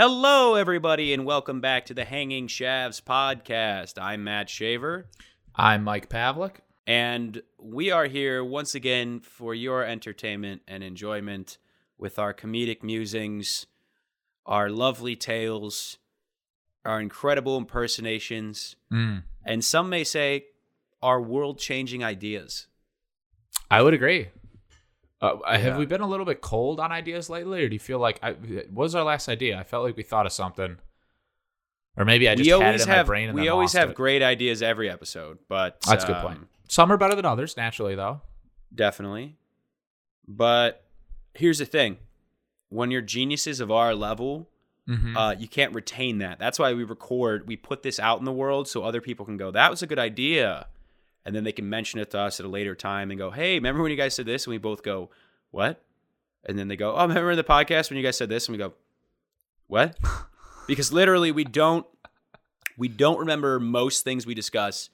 Hello, everybody, and welcome back to the Hanging Shavs podcast. I'm Matt Shaver, I'm Mike Pavlik. and we are here once again for your entertainment and enjoyment with our comedic musings, our lovely tales, our incredible impersonations, Mm, and some may say our world changing ideas. I would agree. Uh, Have Yeah. we been a little bit cold on ideas lately, or do you feel like I, what was our last idea? I felt like we thought of something, or maybe I just we had it in my have brain and we always have it. great ideas every episode, but That's a good um, point. Some are better than others, naturally, though. Definitely. But here's the thing when you're geniuses of our level, Mm-hmm. uh, you can't retain that. That's why we record, we put this out in the world so other people can go, that was a good idea. And then they can mention it to us at a later time and go, hey, remember when you guys said this? And we both go, what? And then they go, oh, remember in the podcast when you guys said this? And we go, what? because literally we don't we don't remember most things we discuss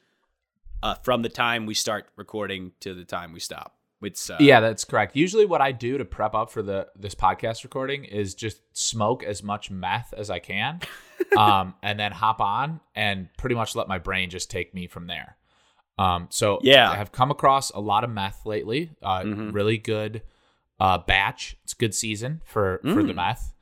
uh, from the time we start recording to the time we stop. It's uh, yeah, that's correct. Usually, what I do to prep up for the this podcast recording is just smoke as much meth as I can, um, and then hop on and pretty much let my brain just take me from there. Um, so Yeah. I have come across a lot of meth lately. Uh, Mhm. Really good uh, batch. It's good season for for the Mm. meth.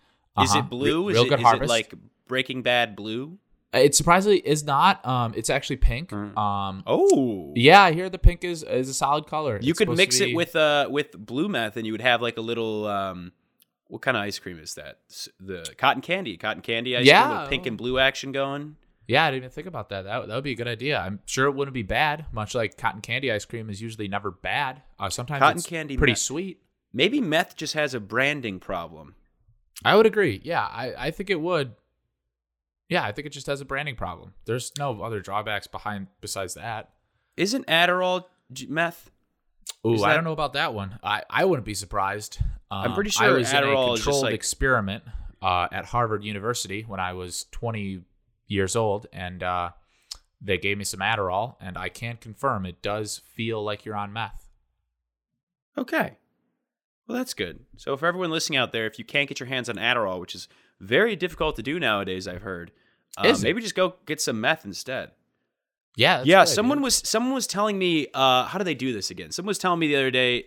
Is Uh-huh. it blue? Re- is real it, good is it like Breaking Bad blue? it surprisingly is not. Um, it's actually pink. Mm. Um, Oh, yeah, I hear the pink is is a solid color. You It's could mix to it with uh with blue meth, and you would have like a little um. What kind of ice cream is that? The cotton candy, cotton candy ice cream, Yeah. with pink and blue action going. Yeah, I didn't even think about that. That, that would be a good idea. I'm sure it wouldn't be bad. Much like cotton candy ice cream is usually never bad. Uh, sometimes Cotton it's candy pretty meth. sweet. Maybe meth just has a branding problem. I would agree. Yeah, I, I think it would. Yeah, I think it just has a branding problem. There's no other drawbacks behind besides that. Isn't Adderall meth? Ooh, Is I don't know about that one. I, I wouldn't be surprised. I'm Um, pretty I sure was in Adderall a is just controlled like- experiment uh, at Harvard University when I was 20 years old, and uh, they gave me some Adderall, and I can't confirm it does feel like you're on meth. Okay. Well, that's good. So, for everyone listening out there, if you can't get your hands on Adderall, which is very difficult to do nowadays, I've heard, uh, maybe just go get some meth instead. Yeah, yeah, good, someone dude. was someone was telling me. Uh, how do they do this again? Someone was telling me the other day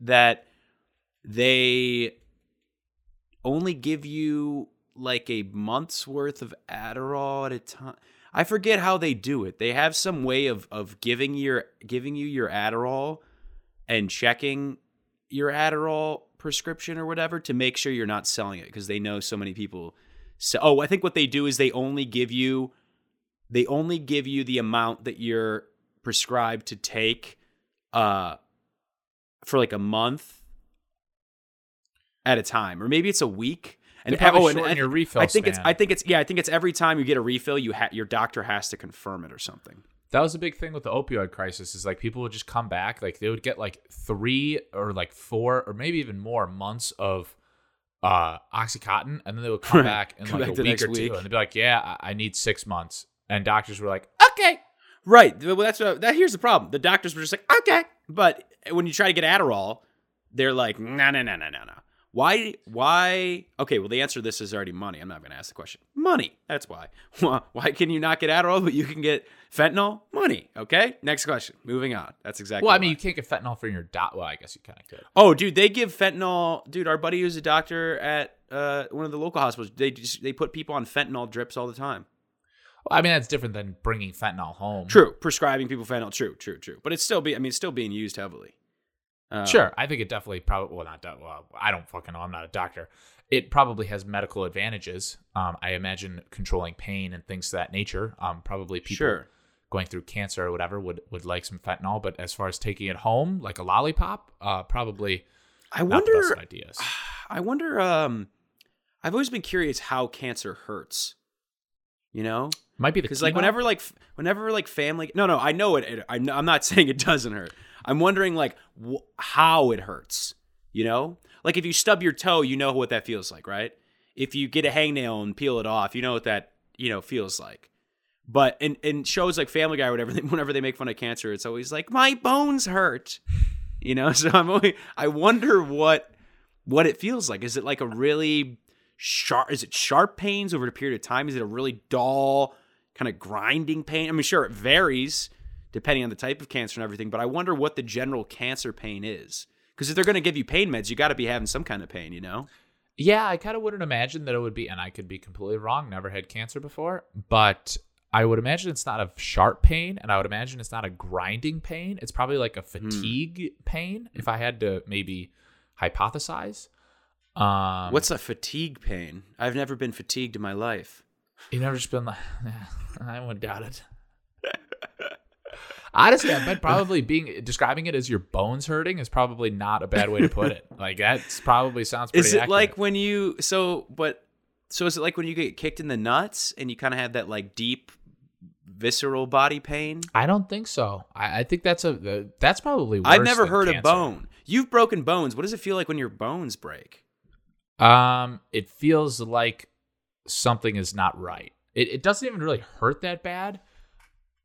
that they only give you like a month's worth of Adderall at a time. I forget how they do it. They have some way of of giving your giving you your Adderall and checking your Adderall prescription or whatever to make sure you're not selling it because they know so many people. So, oh, I think what they do is they only give you they only give you the amount that you're prescribed to take uh for like a month at a time or maybe it's a week and oh, and I, your refill I think it's. I think it's yeah I think it's every time you get a refill you ha- your doctor has to confirm it or something. That was a big thing with the opioid crisis. Is like people would just come back, like they would get like three or like four or maybe even more months of uh oxycontin, and then they would come back in Come like back a week or two, and they'd be like, "Yeah, I, I need six months," and doctors were like, "Okay." right. Well that's what, that here's the problem. The doctors were just like okay. But when you try to get Adderall they're like no no no no no no why why okay well the answer to this is already money. I'm not going to ask the question. Money. That's why. Why can you not get adderall but you can get fentanyl? Money okay? Next question. Moving on. That's exactly Well, I why. mean, you can't get fentanyl for your dot. Well, I guess you kind of could. oh dude they give fentanyl dude our buddy who's a doctor at uh, one of the local hospitals they just they put people on fentanyl drips all the time. Well, I mean, that's different than bringing fentanyl home. true. Prescribing people fentanyl. True true true. But it's still be i mean it's still being used heavily uh, Sure, I think it definitely probably well not well I don't fucking know I'm not a doctor. It probably has medical advantages. Um, I imagine controlling pain and things of that nature. Um, probably people Sure. going through cancer or whatever would would like some fentanyl. But as far as taking it home like a lollipop, uh, probably i wonder ideas. I wonder. Um, I've always been curious how cancer hurts. You know, Might be the because like whenever like whenever like family. No, no, I know it. it I'm, I'm not saying it doesn't hurt. I'm wondering like wh- how it hurts. You know, like if you stub your toe, you know what that feels like, right? If you get a hangnail and peel it off, you know what that you know feels like. But in, in shows like Family Guy or whatever, whenever they make fun of cancer, it's always like my bones hurt. You know, so I'm only, I wonder what what it feels like. Is it like a really sharp? Is it sharp pains over a period of time? Is it a really dull kind of grinding pain? I mean, sure, it varies depending on the type of cancer and everything, but I wonder what the general cancer pain is. Because if they're going to give you pain meds, you got to be having some kind of pain, you know? Yeah, I kind of wouldn't imagine that it would be, and I could be completely wrong. Never had cancer before, but I would imagine it's not a sharp pain, and I would imagine it's not a grinding pain. It's probably like a fatigue pain, if I had to maybe hypothesize. Um, What's a fatigue pain? I've never been fatigued in my life. you never just been like, I wouldn't doubt it. Honestly, I bet probably being describing it as your bones hurting is probably not a bad way to put it. Like that's probably sounds pretty. Is it accurate. like when you so but so is it like when you get kicked in the nuts and you kind of have that like deep visceral body pain? I don't think so. I, I think that's a the- that's probably. I've never heard of bone. You've broken bones. What does it feel like when your bones break? Um, it feels like something is not right. It, it doesn't even really hurt that bad.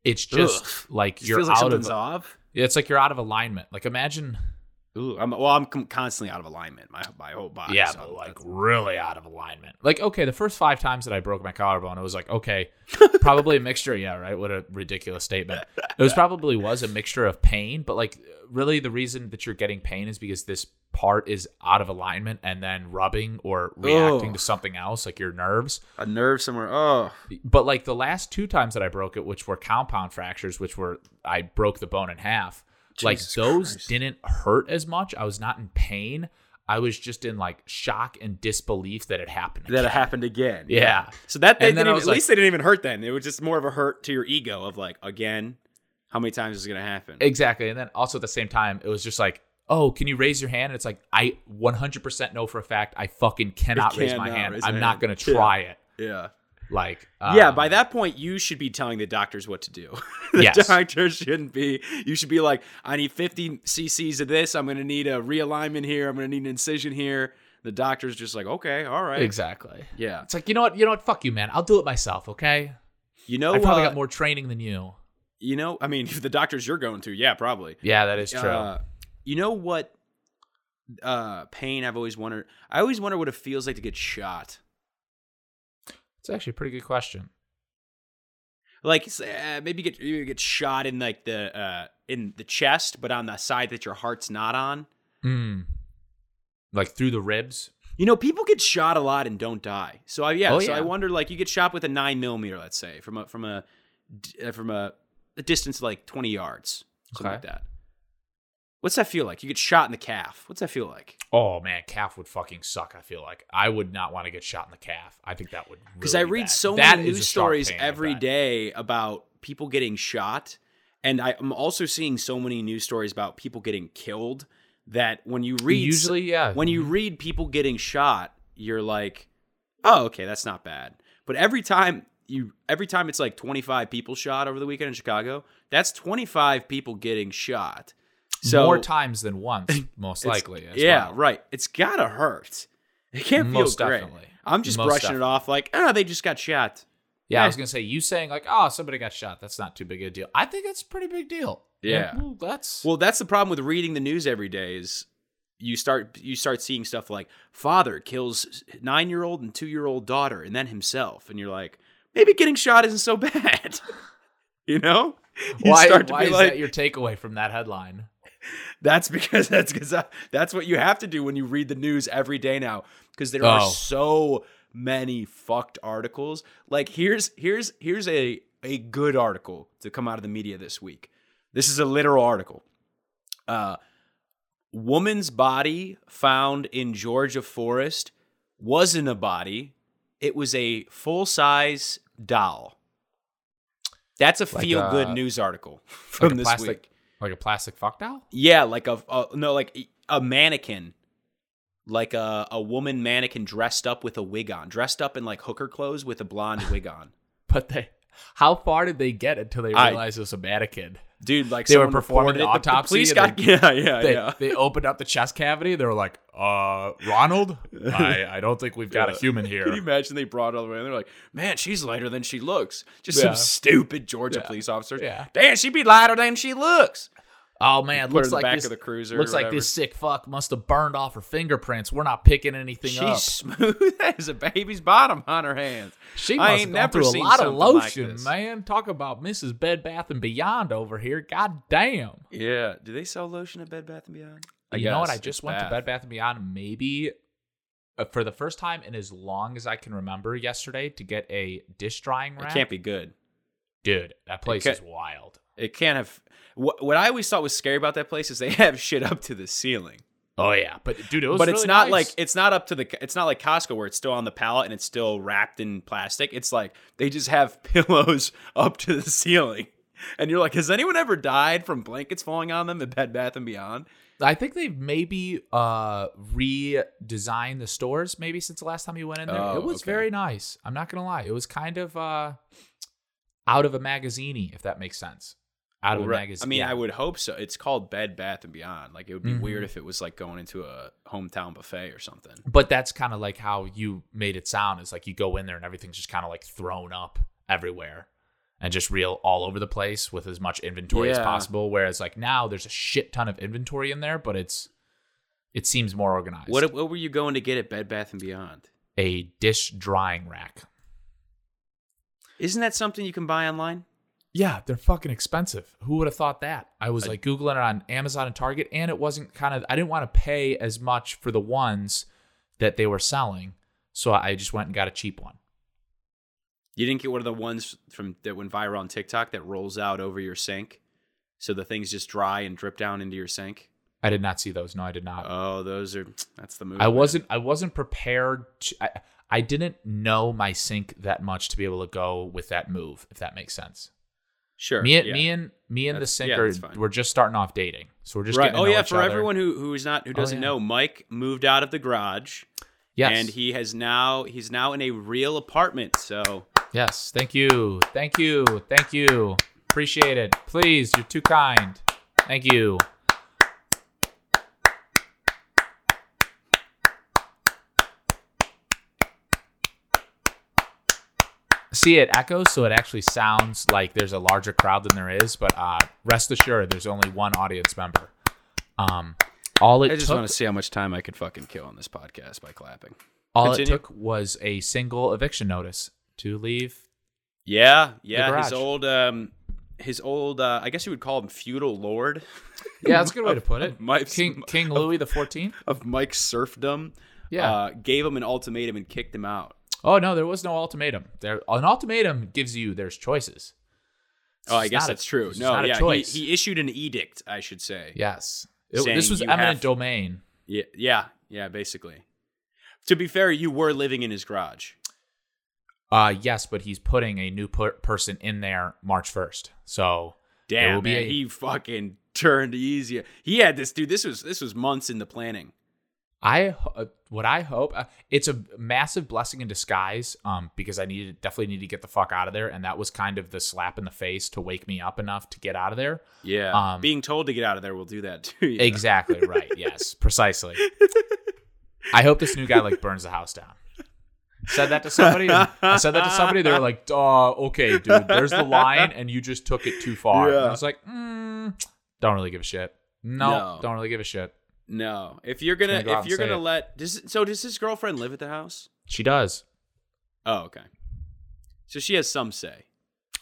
It's just Ugh. like you're like out something's of. off. It's like you're out of alignment. Like imagine, Ooh, I'm, well, I'm constantly out of alignment. My my whole body. yeah, so but like really out of alignment. Like okay, the first five times that I broke my collarbone, it was like okay, probably a mixture. Yeah, right. What a ridiculous statement. It was probably was a mixture of pain, but like really the reason that you're getting pain is because this part is out of alignment and then rubbing or reacting Ugh. to something else, like your nerves. a nerve somewhere. Oh, But like the last two times that I broke it, which were compound fractures, which were I broke the bone in half. Like those Christ. didn't hurt as much. I was not in pain. I was just in like shock and disbelief that it happened. that again. it happened again. Yeah. So that they And then didn't even, at like- least they didn't even hurt. Then it was just more of a hurt to your ego of like again, how many times is it gonna happen? Exactly. And then also at the same time, it was just like, oh, can you raise your hand? And it's like, I 100% know for a fact I fucking cannot raise my hand. raise I'm not going to try it. yeah. Like, yeah, um, by that point, you should be telling the doctors what to do. the Yes. doctors shouldn't be. You should be like, I need 50 cc's of this. I'm going to need a realignment here. I'm going to need an incision here. The doctor's just like, okay, all right. Exactly. Yeah. It's like, you know what? You know what? Fuck you, man. I'll do it myself, okay? You know, I probably uh, got more training than you. You know, I mean, if the doctors you're going to, yeah, probably. Yeah, that is true. Uh, you know what? Uh, pain. I've always wondered. I always wonder what it feels like to get shot. It's actually a pretty good question. Like uh, maybe you get you get shot in like the uh in the chest, but on the side that your heart's not on. Mm. Like through the ribs. You know, people get shot a lot and don't die. So I yeah, Oh, so yeah. I wonder like you get shot with a nine millimeter, let's say, from a from a uh, from a, a distance of like twenty yards, something Okay. like that. What's that feel like? You get shot in the calf. What's that feel like? Oh man, calf would fucking suck. I feel like I would not want to get shot in the calf. I think that would Because really I read bad. so That many news stories every day about people getting shot, and I, I'm also seeing so many news stories about people getting killed. That when you read Usually, yeah. when you mm-hmm. read people getting shot, you're like, oh, okay, that's not bad. But every time you, every time it's like 25 people shot over the weekend in Chicago, that's 25 people getting shot. So more times than once, most likely. yeah, well. right. It's gotta hurt. It can't Most feel great. definitely. I'm just Most brushing it off like, ah, they just got shot. Yeah, I was gonna say you saying like, oh, somebody got shot. That's not too big a deal. I think that's a pretty big deal. Yeah. Ooh, that's Well, that's the problem with reading the news every day is you start you start seeing stuff like father kills nine year old and two year old daughter and then himself, and you're like, maybe getting shot isn't so bad. you know? You why, start to why is like, that your takeaway from that headline? That's because that's because that's what you have to do when you read the news every day now because there are Oh. so many fucked articles. Like here's here's here's a a good article to come out of the media this week. This is a literal article. Uh woman's body found in Georgia forest wasn't a body. It was a full-size doll. That's a Like feel-good a- news article from Like this plastic, week. Like a plastic fuck doll. Yeah, like a, a no, like a mannequin, like a a woman mannequin dressed up with a wig on, dressed up in like hooker clothes with a blonde wig on. But they, how far did they get until they I- realized it was a mannequin? Dude, like They were performing an it. The- autopsy police got they- yeah, yeah, They, yeah. they opened up the chest cavity. They were like, "Uh, Ronald, I, I don't think we've got Yeah. a human here." Can you imagine they brought it all the way? And they're like, "Man, she's lighter than she looks." Just Yeah. some stupid Georgia Yeah. police officers. Yeah. Damn, she be lighter than she looks. Oh man, looks like back this of the cruiser. looks like this sick fuck must have burned off her fingerprints. We're not picking anything She's up. She's smooth as a baby's bottom on her hands. She I must ain't have never through a seen lot of something like lotion, man. Talk about Mrs. Bed Bath and Beyond over here. God damn. Yeah. Do they sell lotion at Bed Bath and Beyond? you know what? I just went to. Bed Bath and Beyond maybe uh, for the first time in as long as I can remember yesterday to get a dish drying rack. It can't be good. Dude, that place is wild. It can't have. What, what I always thought was scary about that place is they have shit up to the ceiling. Oh yeah, but dude, it was but it's not nice. like it's not up to the. It's not like Costco where it's still on the pallet and it's still wrapped in plastic. It's like they just have pillows up to the ceiling, and you're like, has anyone ever died from blankets falling on them at Bed Bath and Beyond? I think they've maybe uh redesigned the stores maybe since the last time you went in there. Oh, it was okay. very nice. I'm not gonna lie. It was kind of uh out of a magazine, if that makes sense. Out of a magazine. I mean, yeah. I would hope so. It's called Bed Bath and Beyond. Like it would be Mhm. weird if it was like going into a hometown buffet or something. But that's kind of like how you made it sound. Is like you go in there and everything's just kind of like thrown up everywhere and just real all over the place with as much inventory as possible. Whereas like now there's a shit ton of inventory in there, but it's it seems more organized. What what were you going to get at Bed Bath and Beyond? a dish drying rack. Isn't that something you can buy online? Yeah, they're fucking expensive. Who would have thought that? I was like googling it on Amazon and Target, and it wasn't kind of. I didn't want to pay as much for the ones that they were selling, so I just went and got a cheap one. You didn't get one of the ones from that went viral on TikTok that rolls out over your sink, so the things just dry and drip down into your sink. I did not see those. No, I did not. Oh, those are that's the move. I man. wasn't. I wasn't prepared. To, I, I didn't know my sink that much to be able to go with that move. If that makes sense. Sure. Me and yeah. me and me and the That's- sink yeah, are that's fine. we're just starting off dating, so we're just right. getting to Oh yeah, for other. everyone who who is not who Oh, doesn't yeah. know, Mike moved out of the garage, Yes. and he has now he's now in a real apartment. So Yes. Thank you. Thank you. Thank you. Appreciate it. Please, you're too kind. Thank you. See, it echoes, so it actually sounds like there's a larger crowd than there is. But uh, rest assured, there's only one audience member. Um, all it I just took, want to see how much time I could fucking kill on this podcast by clapping. all continue. it took was a single eviction notice to leave. Yeah, yeah. His old um, his old uh, I guess you would call him feudal lord. Yeah, that's a good way to put it. King King Louis the Fourteenth. of Mike's serfdom. Yeah. uh, gave him an ultimatum and kicked him out. Oh no, there was no ultimatum. There, an ultimatum gives you there's choices. It's Oh, I guess not a- true. No, not yeah, he, choice. he issued an edict, I should say. yes, It- this was eminent have- domain. yeah, yeah, yeah. Basically, to be fair, you were living in his garage. Uh yes, but he's putting a new per- person in there March first. So Damn, man, a- he fucking turned easy. He had this dude. This was this was months in the planning. I uh, what I hope uh, it's a massive blessing in disguise. Um, because I needed definitely need to get the fuck out of there, and that was kind of the slap in the face to wake me up enough to get out of there. Yeah, Um, being told to get out of there will do that too. you know? Exactly right. Yes, precisely. I hope this new guy like burns the house down. Said that to somebody. I said that to somebody. They were like, "Uh, okay, dude. There's the line, and you just took it too far." And I was like, mm, "Don't really give a shit. No, No. don't really give a shit." No, if you're gonna Gonna go if you're gonna it. let does so does his girlfriend live at the house? She does. Oh, okay. So she has some say.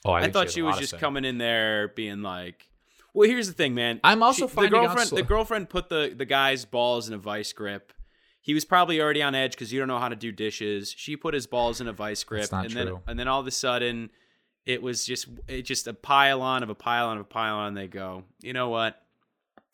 Oh, I, I, thought has she was just coming in there being like, "Well, here's the thing, man. I'm also She- finding the out girlfriend. sl- the girlfriend put the the guy's balls in a vice grip. He was probably already on edge because you don't know how to do dishes. She put his balls in a vice grip, and then and then all of a sudden, it was just it just a pile on of a pile on of a pile on. They go, you know what?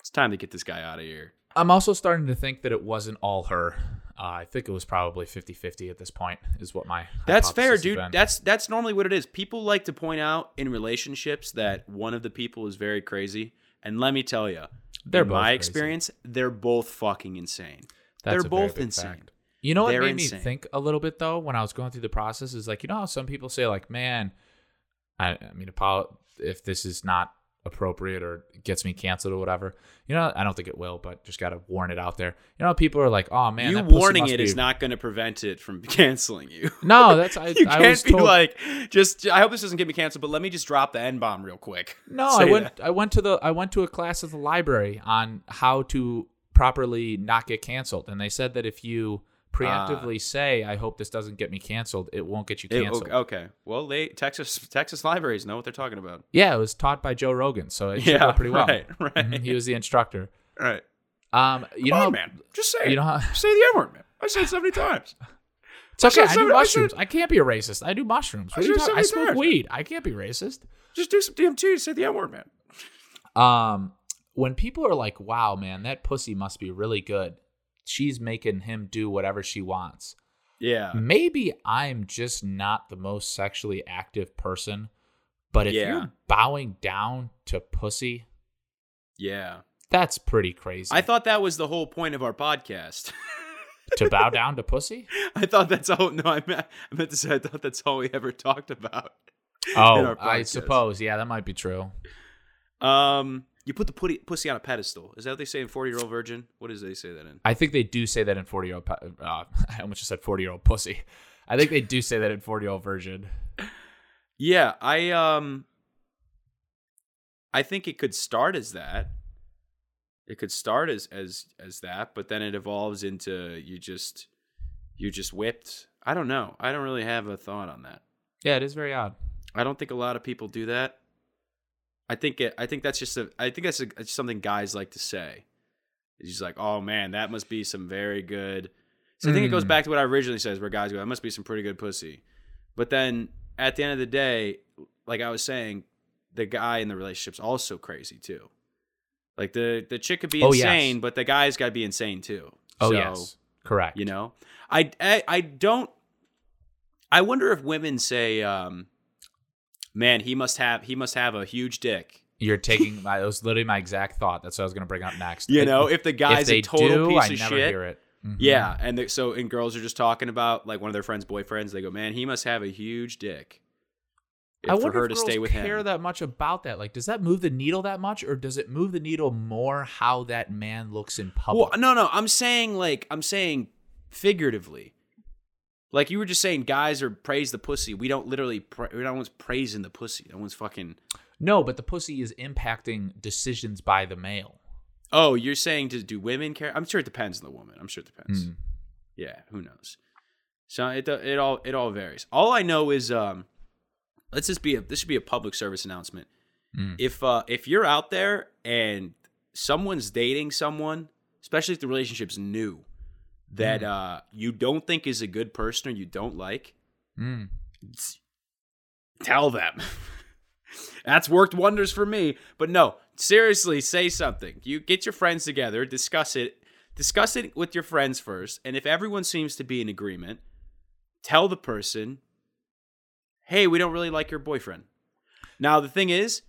It's time to get this guy out of here. I'm also starting to think that it wasn't all her. Uh, I think it was probably 50-50 at this point. Is what my That's fair, dude. That's that's normally what it is. People like to point out in relationships that one of the people is very crazy, and let me tell you, They're in my crazy. experience, they're both fucking insane. That's they're both insane. fact. You know what They're made insane. me think a little bit though when I was going through the process is like you know how some people say like man, I, I mean if this is not appropriate or gets me canceled or whatever. You know, I don't think it will, but just got to warn it out there. You know, people are like, "Oh man, you warning it be- is not going to prevent it from canceling you. No, that's I, you I was can't be told, like, just. I hope this doesn't get me canceled, but let me just drop the n bomb real quick. No, Say I went that. I went to the I went to a class at the library on how to properly not get canceled, and they said that if you preemptively say, "I hope this doesn't get me canceled," it won't get you It- canceled. okay. Well, they Texas Texas libraries know what they're talking about. Yeah, it was taught by Joe Rogan, so it should Yeah, go pretty well. right, right. Mhm, He was the instructor. Right. Um, you Come know, on, man. Just say you it. know how- say the N word, man. I said it so many times. it's okay. said I do seven- I mushrooms. said- I can't be a racist. I do mushrooms. What I are you said talking- I smoke times. weed. I can't be racist. Just do some DMT. Say the N word, man. Um, when people are like, "Wow, man, that pussy must be really good," she's making him do whatever she wants. Yeah. Maybe I'm just not the most sexually active person, but if Yeah. you're bowing down to pussy, Yeah. that's pretty crazy. I thought that was the whole point of our podcast. to bow down to pussy. I thought that's all. No, I meant, I meant to say I thought that's all we ever talked about. Oh, I suppose. Yeah, that might be true. Um, you put the putty, pussy on a pedestal. Is that what they say in Forty Year Old Virgin? What does they say that in? I think they do say that in 40 year old. Uh, I almost just said 40 year old pussy. I think they do say that in 40 year old virgin. Yeah, I um, I think it could start as that. It could start as as as that, but then it evolves into you just you just whipped. I don't know. I don't really have a thought on that. Yeah, it is very odd. I don't think a lot of people do that. I think it. I think that's just a. I think that's a, something guys like to say. It's just like, oh man, that must be some very good. So I think it goes Mm. back to what I originally said, where guys go, that must be some pretty good pussy. But then at the end of the day, like I was saying, the guy in the relationship's also crazy too. Like the the chick could be Oh, yes. insane, but the guy's got to be insane too. Oh So, yes, correct. you know, I, I I don't. I wonder if women say, um, "Man, he must have he must have a huge dick." You're taking my. That was literally my exact thought. That's what I was going to bring up next. You If- know, if the guy's they a total do, piece I of never shit. hear it. Mhm. Yeah, and the, so and girls are just talking about like one of their friends' boyfriends. They go, "Man, he must have a huge dick." I for wonder her if to girls stay with care him. that much about that. Like, does that move the needle that much, or does it move the needle more how that man looks in public? Well, no, no, I'm saying like I'm saying figuratively. Like you were just saying, guys are praise the pussy. We don't literally. Pra- no one's praising the pussy. No one's fucking. No, but the pussy is impacting decisions by the male. Oh, you're saying to do women care? I'm sure it depends on the woman. I'm sure it depends. Mm. Yeah, who knows? So it it all it all varies. All I know is um, let's just be a this should be a public service announcement. Mm. If uh if you're out there and someone's dating someone, especially if the relationship's new, that uh you don't think is a good person or you don't like, Mm. tell them. That's worked wonders for me. But no, seriously, say something. You get your friends together, discuss it, discuss it with your friends first, and if everyone seems to be in agreement, tell the person, "Hey, we don't really like your boyfriend." Now, the thing is,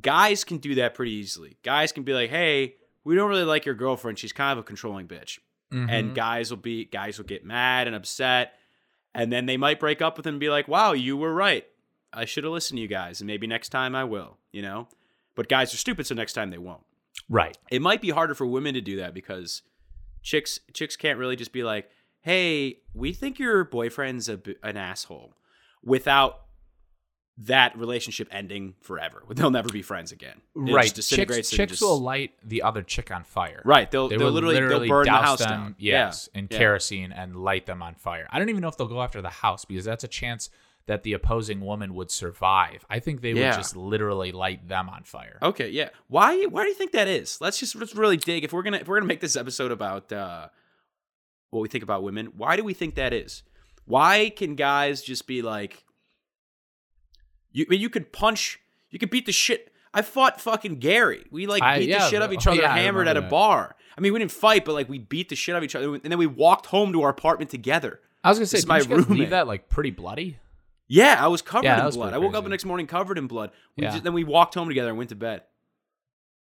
guys can do that pretty easily. Guys can be like, "Hey, we don't really like your girlfriend. She's kind of a controlling bitch." And Mhm. guys will be guys will get mad and upset and then they might break up with him and be like wow you were right i should have listened to you guys and maybe next time i will you know but guys are stupid so next time they won't right. it might be harder for women to do that because chicks chicks can't really just be like hey we think your boyfriend's a, an asshole without that relationship ending forever they'll never be friends again It right. disintegrates Chicks, chicks just- will light the other chick on fire. right they'll, They they'll literally, literally, they'll burn the house them, down Yes, yeah. in Yeah. kerosene and light them on fire. I don't even know if they'll go after the house because that's a chance that the opposing woman would survive. I think they Yeah. would just literally light them on fire. Okay, yeah. Why why do you think that is? Let's just let's really dig. If we're gonna if we're gonna make this episode about uh, what we think about women, why do we think that is? Why can guys just be like, you I mean, you could punch, you could beat the shit. I fought fucking Gary. We like I- beat yeah, the shit out of each oh, other, yeah, hammered at a that. bar. I mean, we didn't fight, but like we beat the shit out of each other, and then we walked home to our apartment together. I was gonna say, my roommate. leave that like pretty bloody? Yeah, I was covered Yeah, in blood. I woke up the next morning covered in blood. We just, then we walked home together and went to bed.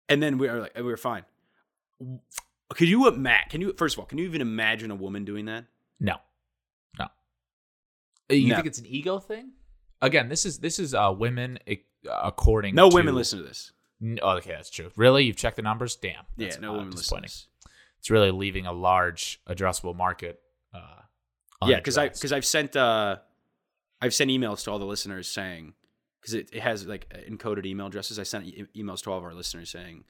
And then we were like, we were fine. Could you, Matt? Can you first of all, can you even imagine a woman doing that? No, no. Uh, You No. think it's an ego thing? Again, this is this is uh, women according. To No to, women listen to this. N- Oh, okay, that's true. Really, you've checked the numbers? Damn. Yeah, no uh, women listen to this. It's really leaving a large addressable market. Uh, Yeah, because I because I've sent uh, I've sent emails to all the listeners saying because it, it has like encoded email addresses. I sent e- emails to all of our listeners saying,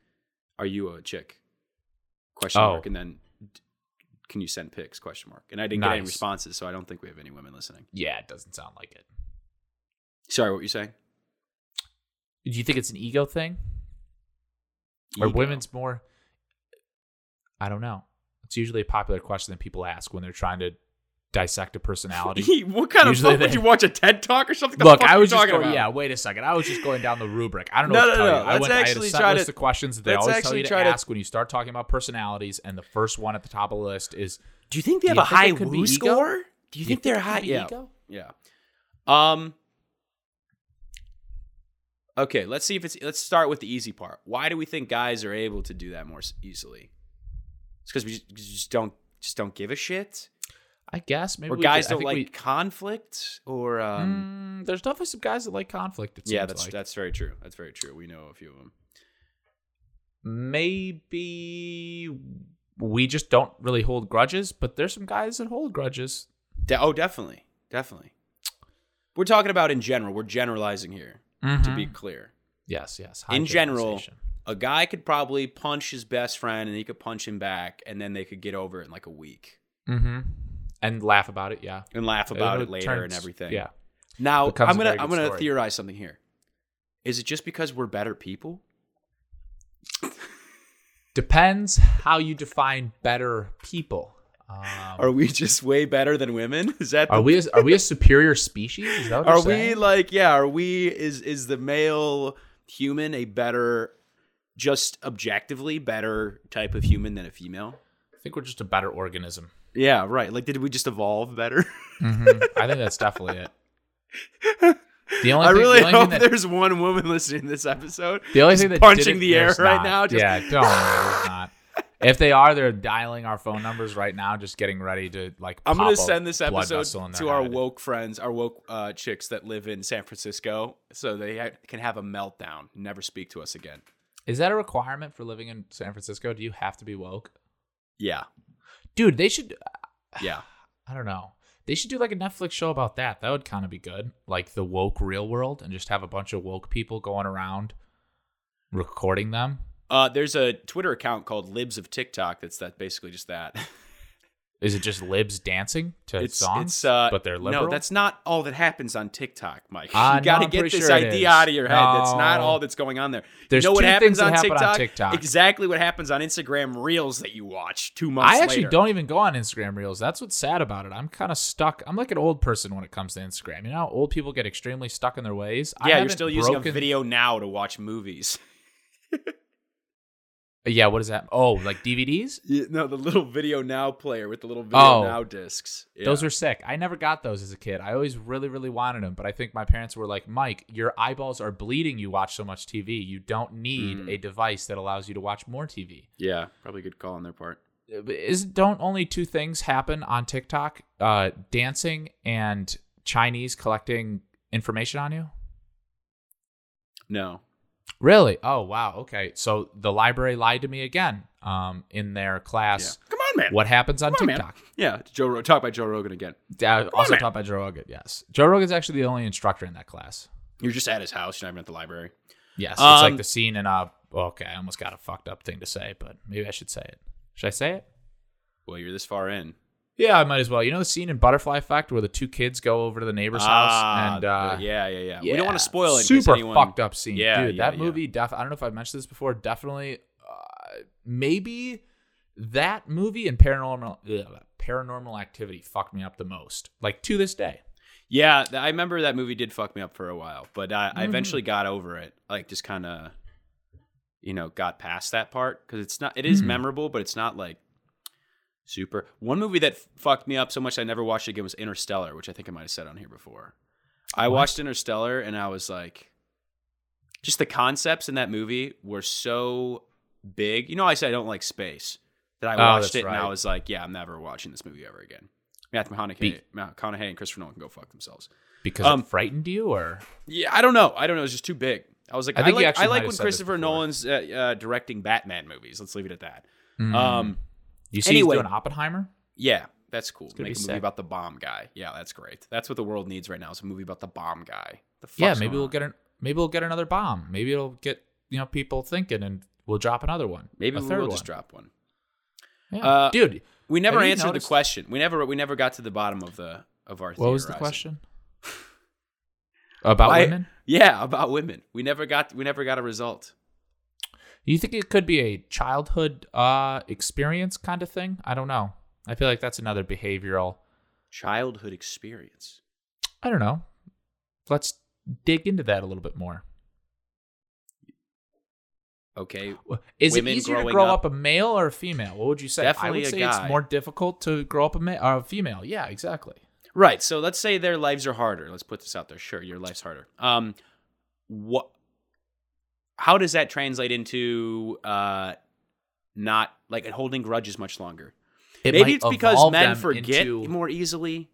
"Are you a chick?" Question Oh. mark, and then can you send pics? Question mark, and I didn't get any responses, so I don't think we have any women listening. yeah, it doesn't sound like it. Sorry, what were you saying? Do you think it's an ego thing? Or Ego. women's more? I don't know. It's usually a popular question that people ask when they're trying to dissect a personality. what kind of Usually fuck would you watch a TED talk or something? The Look, I was just talking going. about? Yeah, wait a second. I was just going down the rubric. I don't know No, what to no, tell no. you. I Let's went. I had a actually try list to- of questions that they always tell actually you to ask when you start talking about personalities, and the first one at the top of the list is Do you think they Do have a think high it could be Woo score? Do you, think, they're high? Yeah. ego? Yeah. Um. Okay, let's see if it's. Let's start with the easy part. Why do we think guys are able to do that more easily? It's because we just, just don't just don't give a shit, I guess maybe or guys don't like we- conflict, or um. Mm, there's definitely some guys that like conflict. Yeah, that's like. that's very true. That's very true. We know a few of them. maybe we just don't really hold grudges, but there's some guys that hold grudges. De- oh, definitely, definitely. We're talking about in general. We're generalizing here to be clear. yes, yes. high in general, a guy could probably punch his best friend and he could punch him back and then they could get over it in like a week Mm-hmm. and laugh about it. Yeah, and laugh about It it later and everything. Yeah, Now becomes I'm gonna I'm gonna story. theorize something here. Is it just because we're better people? depends how you define better people. Um, Are we just way better than women? Is that the, are we a, are we a superior species? Is that what are we like yeah? Are we is is the male human a better, just objectively better type of human than a female? I think we're just a better organism. Yeah, right. Like, did we just evolve better? Mhm. I think that's definitely it. The only I thing, really the hope that, there's one woman listening to this episode. the only thing that punching the air right not. now. Just, yeah, don't. Not. If they are, they're dialing our phone numbers right now, just getting ready to like. I'm gonna send this episode to our head. woke friends, our woke uh, chicks that live in San Francisco, so they ha- can have a meltdown, never speak to us again. Is that a requirement for living in San Francisco? Do you have to be woke, Yeah, dude? They should. yeah. I don't know. They should do like a Netflix show about that. That would kind of be good, like the woke real world, and just have a bunch of woke people going around recording them. Uh, there's a Twitter account called Libs of TikTok. That's that basically just that. Is it just libs dancing to It's songs? it's uh, but they're liberal. no, that's not all that happens on TikTok, Mike. Ah, you no, got to I'm get this sure idea out of your head. That's not all that's going on there. There's you know what happens things that on, happen TikTok? on TikTok. Exactly what happens on Instagram Reels that you watch two months. I actually later. don't even go on Instagram Reels. That's what's sad about it. I'm kind of stuck. I'm like an old person when it comes to Instagram. You know, how old people get extremely stuck in their ways. I Yeah, you're still using a video now to watch movies. Yeah, what is that? Oh, like DVDs? Yeah, no, the little VideoNow player with the little video Oh. now discs. Yeah. Those are sick. I never got those as a kid. I always really, really wanted them, but I think my parents were like, "Mike, your eyeballs are bleeding. You watch so much TV. You don't need Mm. a device that allows you to watch more TV." yeah, probably a good call on their part. Is don't only two things happen on TikTok? Uh, dancing and Chinese collecting information on you. No. Really? Oh wow. Okay. So the library lied to me again. Um, in their Yeah. class, Come on, man. what happens on on, man. TikTok? Yeah, Joe. Ro- Talk by Joe Rogan again. Also man. taught by Joe Rogan. Yes, Joe Rogan's actually the only instructor in that class. You're just at his house. You're not even at the library. Yes, it's Um, like the scene in uh Okay, I almost got a fucked up thing to say, but maybe I should say it. Should I say it? Well, you're this far in. Yeah, I might as well. You know the scene in Butterfly Effect where the two kids go over to the neighbor's house and uh, yeah, yeah, yeah, We don't want to spoil it. Super anyone- fucked up scene, Yeah, dude. yeah, that yeah. movie, def- I don't know if I've mentioned this before. Definitely, uh, maybe that movie and paranormal ugh, paranormal activity fucked me up the most. Like to this day. Yeah, I remember that movie did fuck me up for a while, but I, Mm-hmm. I eventually got over it. Like, just kind of, you know, got past that part because it's not. It is Mhm. memorable, but it's not like super. One movie that f- fucked me up so much I never watched it again was Interstellar, which I think I might have said on here before. I What? watched Interstellar and I was like, just the concepts in that movie were so big. You know, I said I don't like space. That I Oh, watched it and I was like, yeah, I'm never watching this movie ever again. Matthew McConaughey, Be- McConaughey and Christopher Nolan can go fuck themselves. because Um, it frightened you, or Yeah, I don't know. I don't know. It's just too big. I was like, I I, like, I like when Christopher. Nolan's uh, uh, directing Batman movies. Let's leave it at that. Mm. Um, you see anyway. he's doing Oppenheimer? yeah, that's cool. Make a movie about the bomb guy. Yeah, that's great. That's what the world needs right now. Is a movie about the bomb guy. The Yeah, maybe we'll on? get an maybe we'll get another bomb. Maybe it'll get you know people thinking, and we'll drop another one. Maybe a third will just drop one. Yeah. Uh, dude. We never answered noticed- the question. We never we never got to the bottom of the of our. What was the question? About Why- women? Yeah, about women. We never got we never got a result. Do you think it could be a childhood uh experience kind of thing? I don't know. I feel like that's another behavioral. Childhood experience. I don't know. Let's dig into that a little bit more. Okay. Is Women it easier to grow up- up, a male or a female? What would you say? I Definitely would a say guy. it's more difficult to grow up a male or a female. Yeah, exactly. Right. So let's say their lives are harder. Let's put this out there. Sure, your life's harder. Um, what? How does that translate into uh, not like holding grudges much longer? It Maybe it's because men forget into- more easily.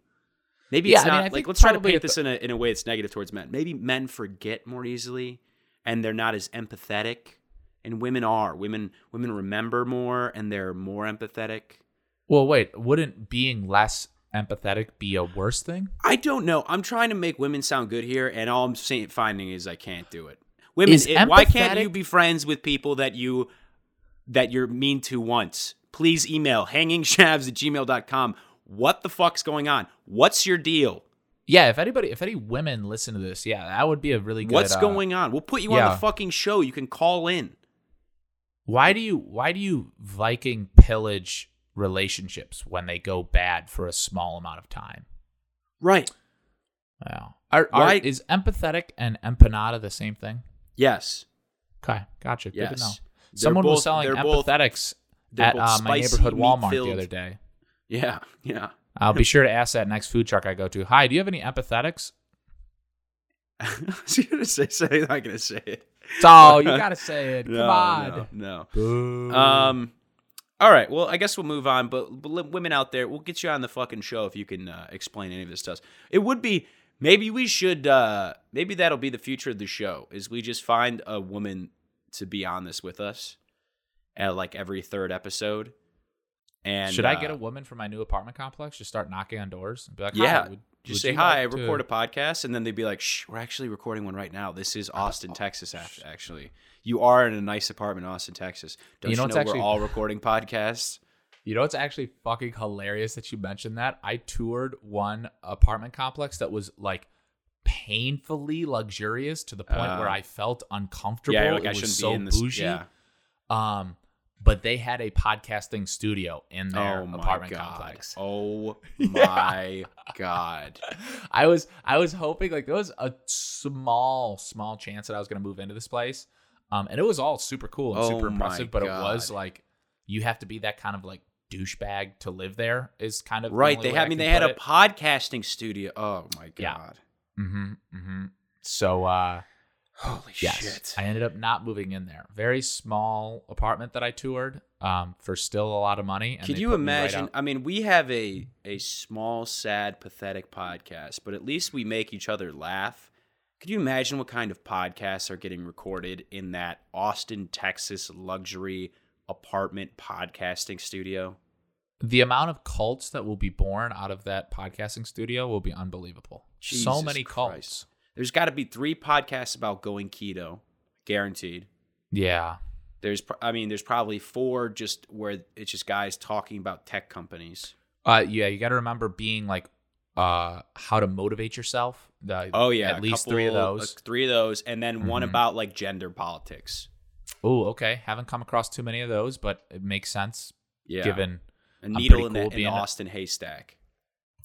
Maybe Yeah, it's I mean, not I like let's try to paint this the- in a in a way that's negative towards men. Maybe men forget more easily, and they're not as empathetic, and women are. Women women remember more, and they're more empathetic. Well, wait. Wouldn't being less empathetic be a worse thing? I don't know. I'm trying to make women sound good here, and all I'm saying, finding is I can't do it. Women, Is it- why can't you be friends with people that you that you're mean to once? Please email hangingshavs at gmail.com. What the fuck's going on? What's your deal? Yeah. If anybody, if any women listen to this, yeah, that would be a really good. What's uh, going on? We'll put you on the fucking show. You can call in. Why do you why do you Viking pillage relationships when they go bad for a small amount of time? Right. Yeah. Are, are, Why- is empathetic and empanada the same thing? Yes. Okay, gotcha. Good to know. Yes. They're Someone was selling both- empathetics they're at uh, my neighborhood Walmart the other day. Yeah. Yeah. I'll be sure to ask that next food truck I go to. Hi, do you have any empathetics? I was gonna say, say, I'm not gonna say it. Oh, you gotta say it. Come No, on. no, no. Um. All right. Well, I guess we'll move on. But, but women out there, we'll get you on the fucking show if you can uh, explain any of this stuff. It would be maybe we should. Uh, maybe that'll be the future of the show. Is we just find a woman to be on this with us at like every third episode. And Should I uh, get a woman for my new apartment complex? Just start knocking on doors and be like, Yeah. Would, Just would say you hi. I like to-" record a podcast, and then they'd be like, "Shh, we're actually recording one right now. This is Austin, Texas. act- Actually, you are in a nice apartment in Austin, Texas. Don't You you know know, we're actually- all recording podcasts? You know, it's actually fucking hilarious that you mentioned that. I toured one apartment complex that was like painfully luxurious to the point Uh, where I felt uncomfortable. Yeah, like it I was shouldn't so be in this. bougie. Yeah. Um, but they had a podcasting studio in their Oh apartment god. complex. Oh my god. I was I was hoping like there was a small small chance that I was gonna move into this place, um, and it was all super cool and Oh super impressive. But it was like you have to be that kind of like douchebag to live there. Is kind of the Right. only They had. I I mean, they had a it. podcasting studio. Oh my Yeah. god. Mm-hmm. Mm-hmm. So uh, Holy yes, shit. I ended up not moving in there. Very small apartment that I toured, um, for still a lot of money. And Could you put me right imagine? I mean, we have a a small, sad, pathetic podcast, but at least we make each other laugh. Could you imagine what kind of podcasts are getting recorded in that Austin, Texas luxury apartment podcasting studio? the amount of cults that will be born out of that podcasting studio will be unbelievable. so many Christ. cults. There's got to be three podcasts about going keto, guaranteed. Yeah. There's, I mean, there's probably four just where it's just guys talking about tech companies. Uh, yeah, you got to remember being like, uh, how to motivate yourself. The, Oh yeah, at least three of those. uh, three of those, and then one Mhm. about like gender politics. Oh, okay. Haven't come across too many of those, but it makes sense Yeah, given. a needle in, the, in the being a- Austin haystack.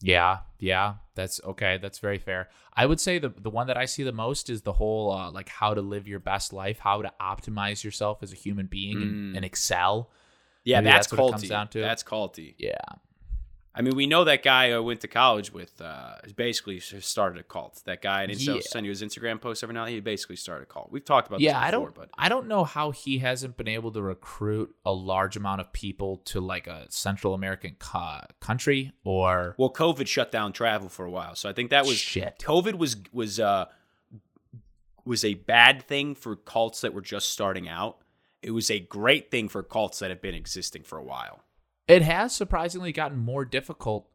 Yeah, yeah, that's okay. That's very fair. I would say the the one that I see the most is the whole uh, like how to live your best life, how to optimize yourself as a human being and, Mm. and excel. Yeah, Maybe that's, that's what it culty. comes down to. That's culty. Yeah. I mean, we know that guy I went to college with. Uh, basically started a cult. That guy, I didn't Yeah. send you his Instagram post every now and then. He basically started a cult. We've talked about yeah, this I before, don't. but I don't know how he hasn't been able to recruit a large amount of people to like a Central American co- country or well, COVID shut down travel for a while, so I think that was shit. COVID was was uh was a bad thing for cults that were just starting out. It was a great thing for cults that have been existing for a while. It has surprisingly gotten more difficult.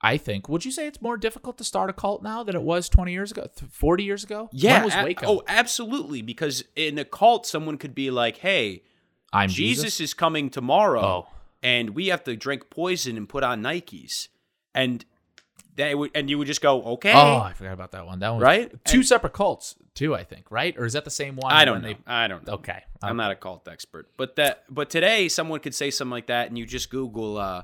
I think. Would you say it's more difficult to start a cult now than it was 20 years ago, 40 years ago? Yeah. A- oh, absolutely. Because in a cult, someone could be like, "Hey, I'm Jesus, Jesus. is coming tomorrow, Oh. and we have to drink poison and put on Nikes," and they would, and you would just go, "Okay." Oh, I forgot about that one. That one, Right? Two And- separate cults, too. I think, right? Or is that the same one? I don't know. I don't know. Okay, I'm not a cult expert, but that but today someone could say something like that, and you just Google, uh,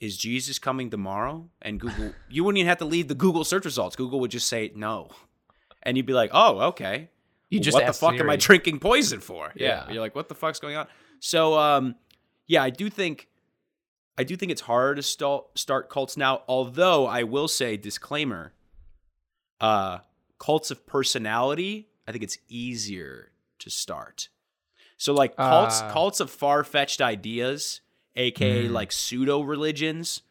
"Is Jesus coming tomorrow?" And Google, you wouldn't even have to leave the Google search results. Google would just say no, and you'd be like, "Oh, okay." You Well, just what the fuck am I drinking poison for? Yeah. Yeah. You're like, what the fuck's going on? So, um, yeah, I do think, I do think it's hard to start start cults now. Although I will say, disclaimer, uh, cults of personality, I think it's easier to start. So, like cults, Uh. cults of far fetched ideas, aka Mm. like pseudo religions,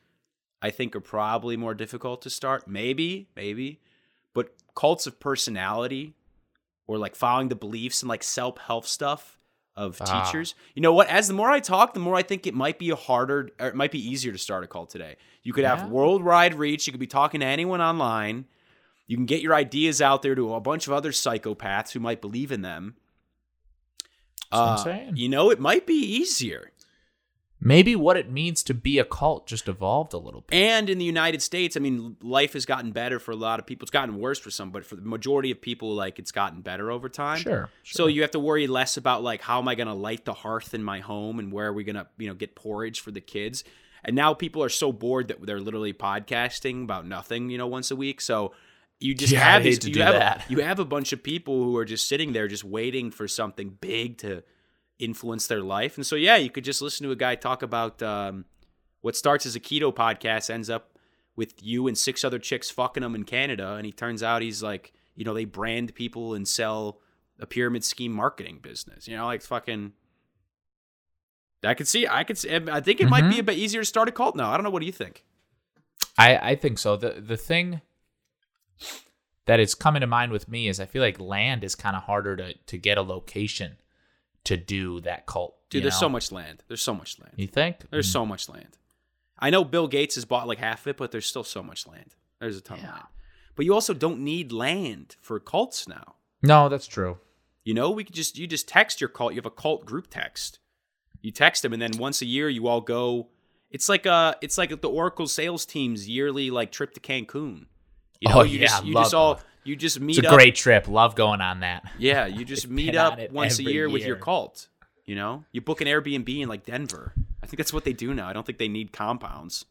I think are probably more difficult to start. Maybe, maybe, but cults of personality or like following the beliefs and like self help stuff of Ah. teachers. You know what? As the more I talk, the more I think it might be a harder, or it might be easier to start a cult today. You could have worldwide reach. You could be talking to anyone online. You can get your ideas out there to a bunch of other psychopaths who might believe in them. That's what I'm Uh, saying. You know, it might be easier. Maybe what it means to be a cult just evolved a little bit. And in the United States, I mean, life has gotten better for a lot of people. It's gotten worse for some, but for the majority of people, like it's gotten better over time. Sure. So you have to worry less about like how am I going to light the hearth in my home and where are we going to you know get porridge for the kids. And now people are so bored that they're literally podcasting about nothing, you know, once a week. So you just Yeah, have these, to you do have that. you have a bunch of people who are just sitting there just waiting for something big to influence their life. And so yeah, you could just listen to a guy talk about um, what starts as a keto podcast ends up with you and six other chicks fucking him in Canada, and he turns out he's like, you know, they brand people and sell a pyramid scheme marketing business. You know, like fucking. I could see. I could. See, I think it might be Mhm. a bit easier to start a cult now. I don't know. What do you think? I, I think so. The the thing that is coming to mind with me is I feel like land is kind of harder to to get a location to do that cult. Dude, there's so much land. There's so much land. You think? There's Mm. so much land. I know Bill Gates has bought like half of it, but there's still so much land. There's a ton of land. But you also don't need land for cults now. No, that's true. You know, we could just you just text your cult. You have a cult group text. You text them, and then once a year you all go. It's like uh it's like the Oracle sales team's yearly like trip to Cancun. You know, Oh, you yeah, just you just all that. You just meet. It's a up. great trip. Love going on that. Yeah, you just meet up on once a every year with your cult. You know, you book an Airbnb in like Denver. I think that's what they do now. I don't think they need compounds.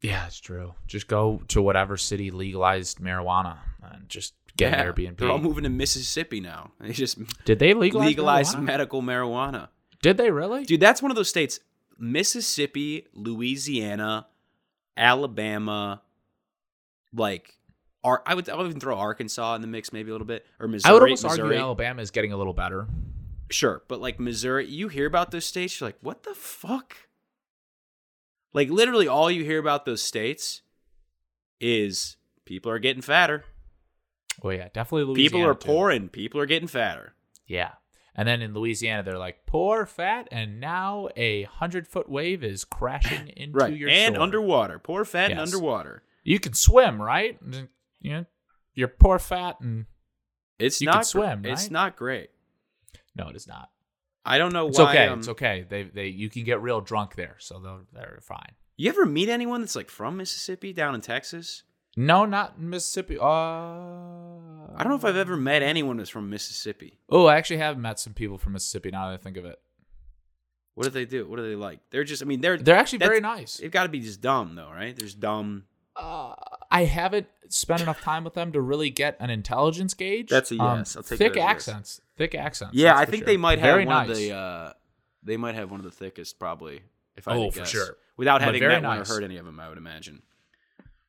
Yeah, it's true. Just go to whatever city legalized marijuana and just get yeah, an Airbnb. They're all moving to Mississippi now. They just Did they legalize, legalize marijuana? medical marijuana. Did they really? Dude, that's one of those states. Mississippi, Louisiana, Alabama, like, Ar- I would I would even throw Arkansas in the mix, maybe a little bit, or Missouri. I would almost Missouri. argue Alabama is getting a little better. Sure, but like Missouri, you hear about those states, you're like, what the fuck? Like literally, all you hear about those states is people are getting fatter. Oh yeah, definitely Louisiana. people are too. poor and people are getting fatter. Yeah. And then in Louisiana, they're like poor, fat, and now a hundred foot wave is crashing into Right, your and shore. underwater, poor fat and underwater. You can swim, right? You know, you're poor, fat, and It's You not can swim, It's not great. no, it is not. I don't know It's why. okay. um, it's okay. They they you can get real drunk there, so they're they're fine. You ever meet anyone that's like from Mississippi down in Texas? No, not Mississippi. Uh, I don't know if I've ever met anyone that's from Mississippi. Oh, I actually have met some people from Mississippi. Now that I think of it, What do they do? What are they like? They're just. I mean, they're they're actually very nice. they've got to be just dumb though, right? There's dumb. Uh, I haven't spent enough time with them to really get an intelligence gauge. That's a Um, yes. I'll take thick that as yes. accents. Thick accents. Yeah, I think sure. they might have Very one nice. of the. Uh, they might have one of the thickest, probably. If I Oh, for guess. sure. Without But having met one or heard any of them, I would imagine.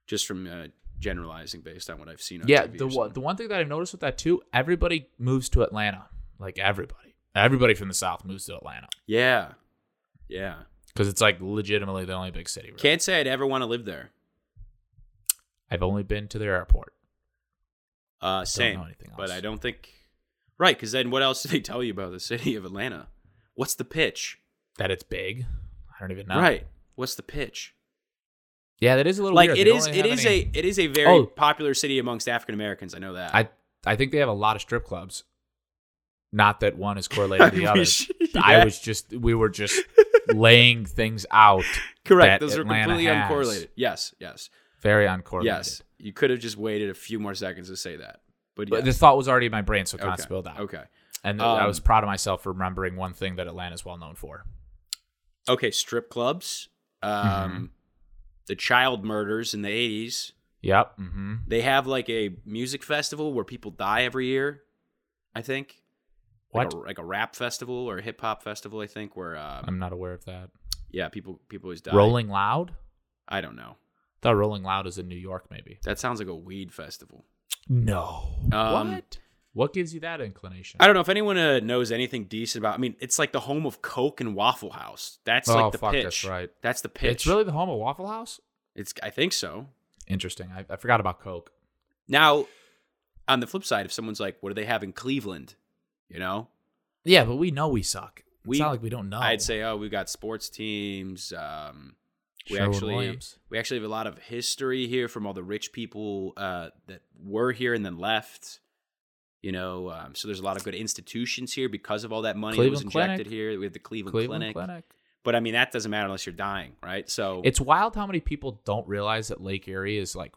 Just from uh, generalizing based on what I've seen. Yeah, TV the one the one thing that I've noticed with that too, everybody moves to Atlanta. Like everybody, everybody from the South moves to Atlanta Yeah, yeah. because it's like legitimately the only big city. Really. Can't say I'd ever want to live there. I've only been to their airport. Uh, same, but. I don't think. Right, because then what else do they tell you about the city of Atlanta? What's the pitch? That it's big. I don't even know. Right. What's the pitch? Yeah, that is a little Like weird. it is. It any- a. It is a very Oh. popular city amongst African Americans. I know that. I I think they have a lot of strip clubs. Not that one is correlated to the other. wish- I was just we were just laying things out. correct. Those are completely has. uncorrelated. Yes. Yes. Very uncorrelated. Yes. You could have just waited a few more seconds to say that. But, But the thought was already in my brain, so it kind okay. of spilled out. Okay. And I Um, was proud of myself for remembering one thing that Atlanta is well known for. Okay. Strip clubs. Um, Mm-hmm. the child murders in the eighties. Yep. Mm-hmm. They have like a music festival where people die every year. I think. Like What? a, like a rap festival or a hip hop festival. I think where um, I'm not aware of that. yeah, people people always die. Rolling Loud? I don't know. Thought Rolling Loud is in New York, maybe. That sounds like a weed festival. No. Um, what? What gives you that inclination? I don't know if anyone uh, knows anything decent about. I mean, it's like the home of Coke and Waffle House. That's Oh, like the fuck, pitch. that's right. That's the pitch. It's really the home of Waffle House? It's. I think so. Interesting. I, I forgot about Coke. Now, on the flip side, if someone's like, "What do they have in Cleveland?" You know, Yeah, but we know we suck. We- it's not like we don't know. I'd say, "Oh, we've got sports teams." Um, we Sherwin actually Williams. we actually have a lot of history here from all the rich people uh, that were here and then left. You know, um, so there's a lot of good institutions here because of all that money that was injected Clinic. here. We have the Cleveland, Cleveland Clinic. Clinic. but I mean that doesn't matter unless you're dying, right? So It's wild how many people don't realize that Lake Erie is like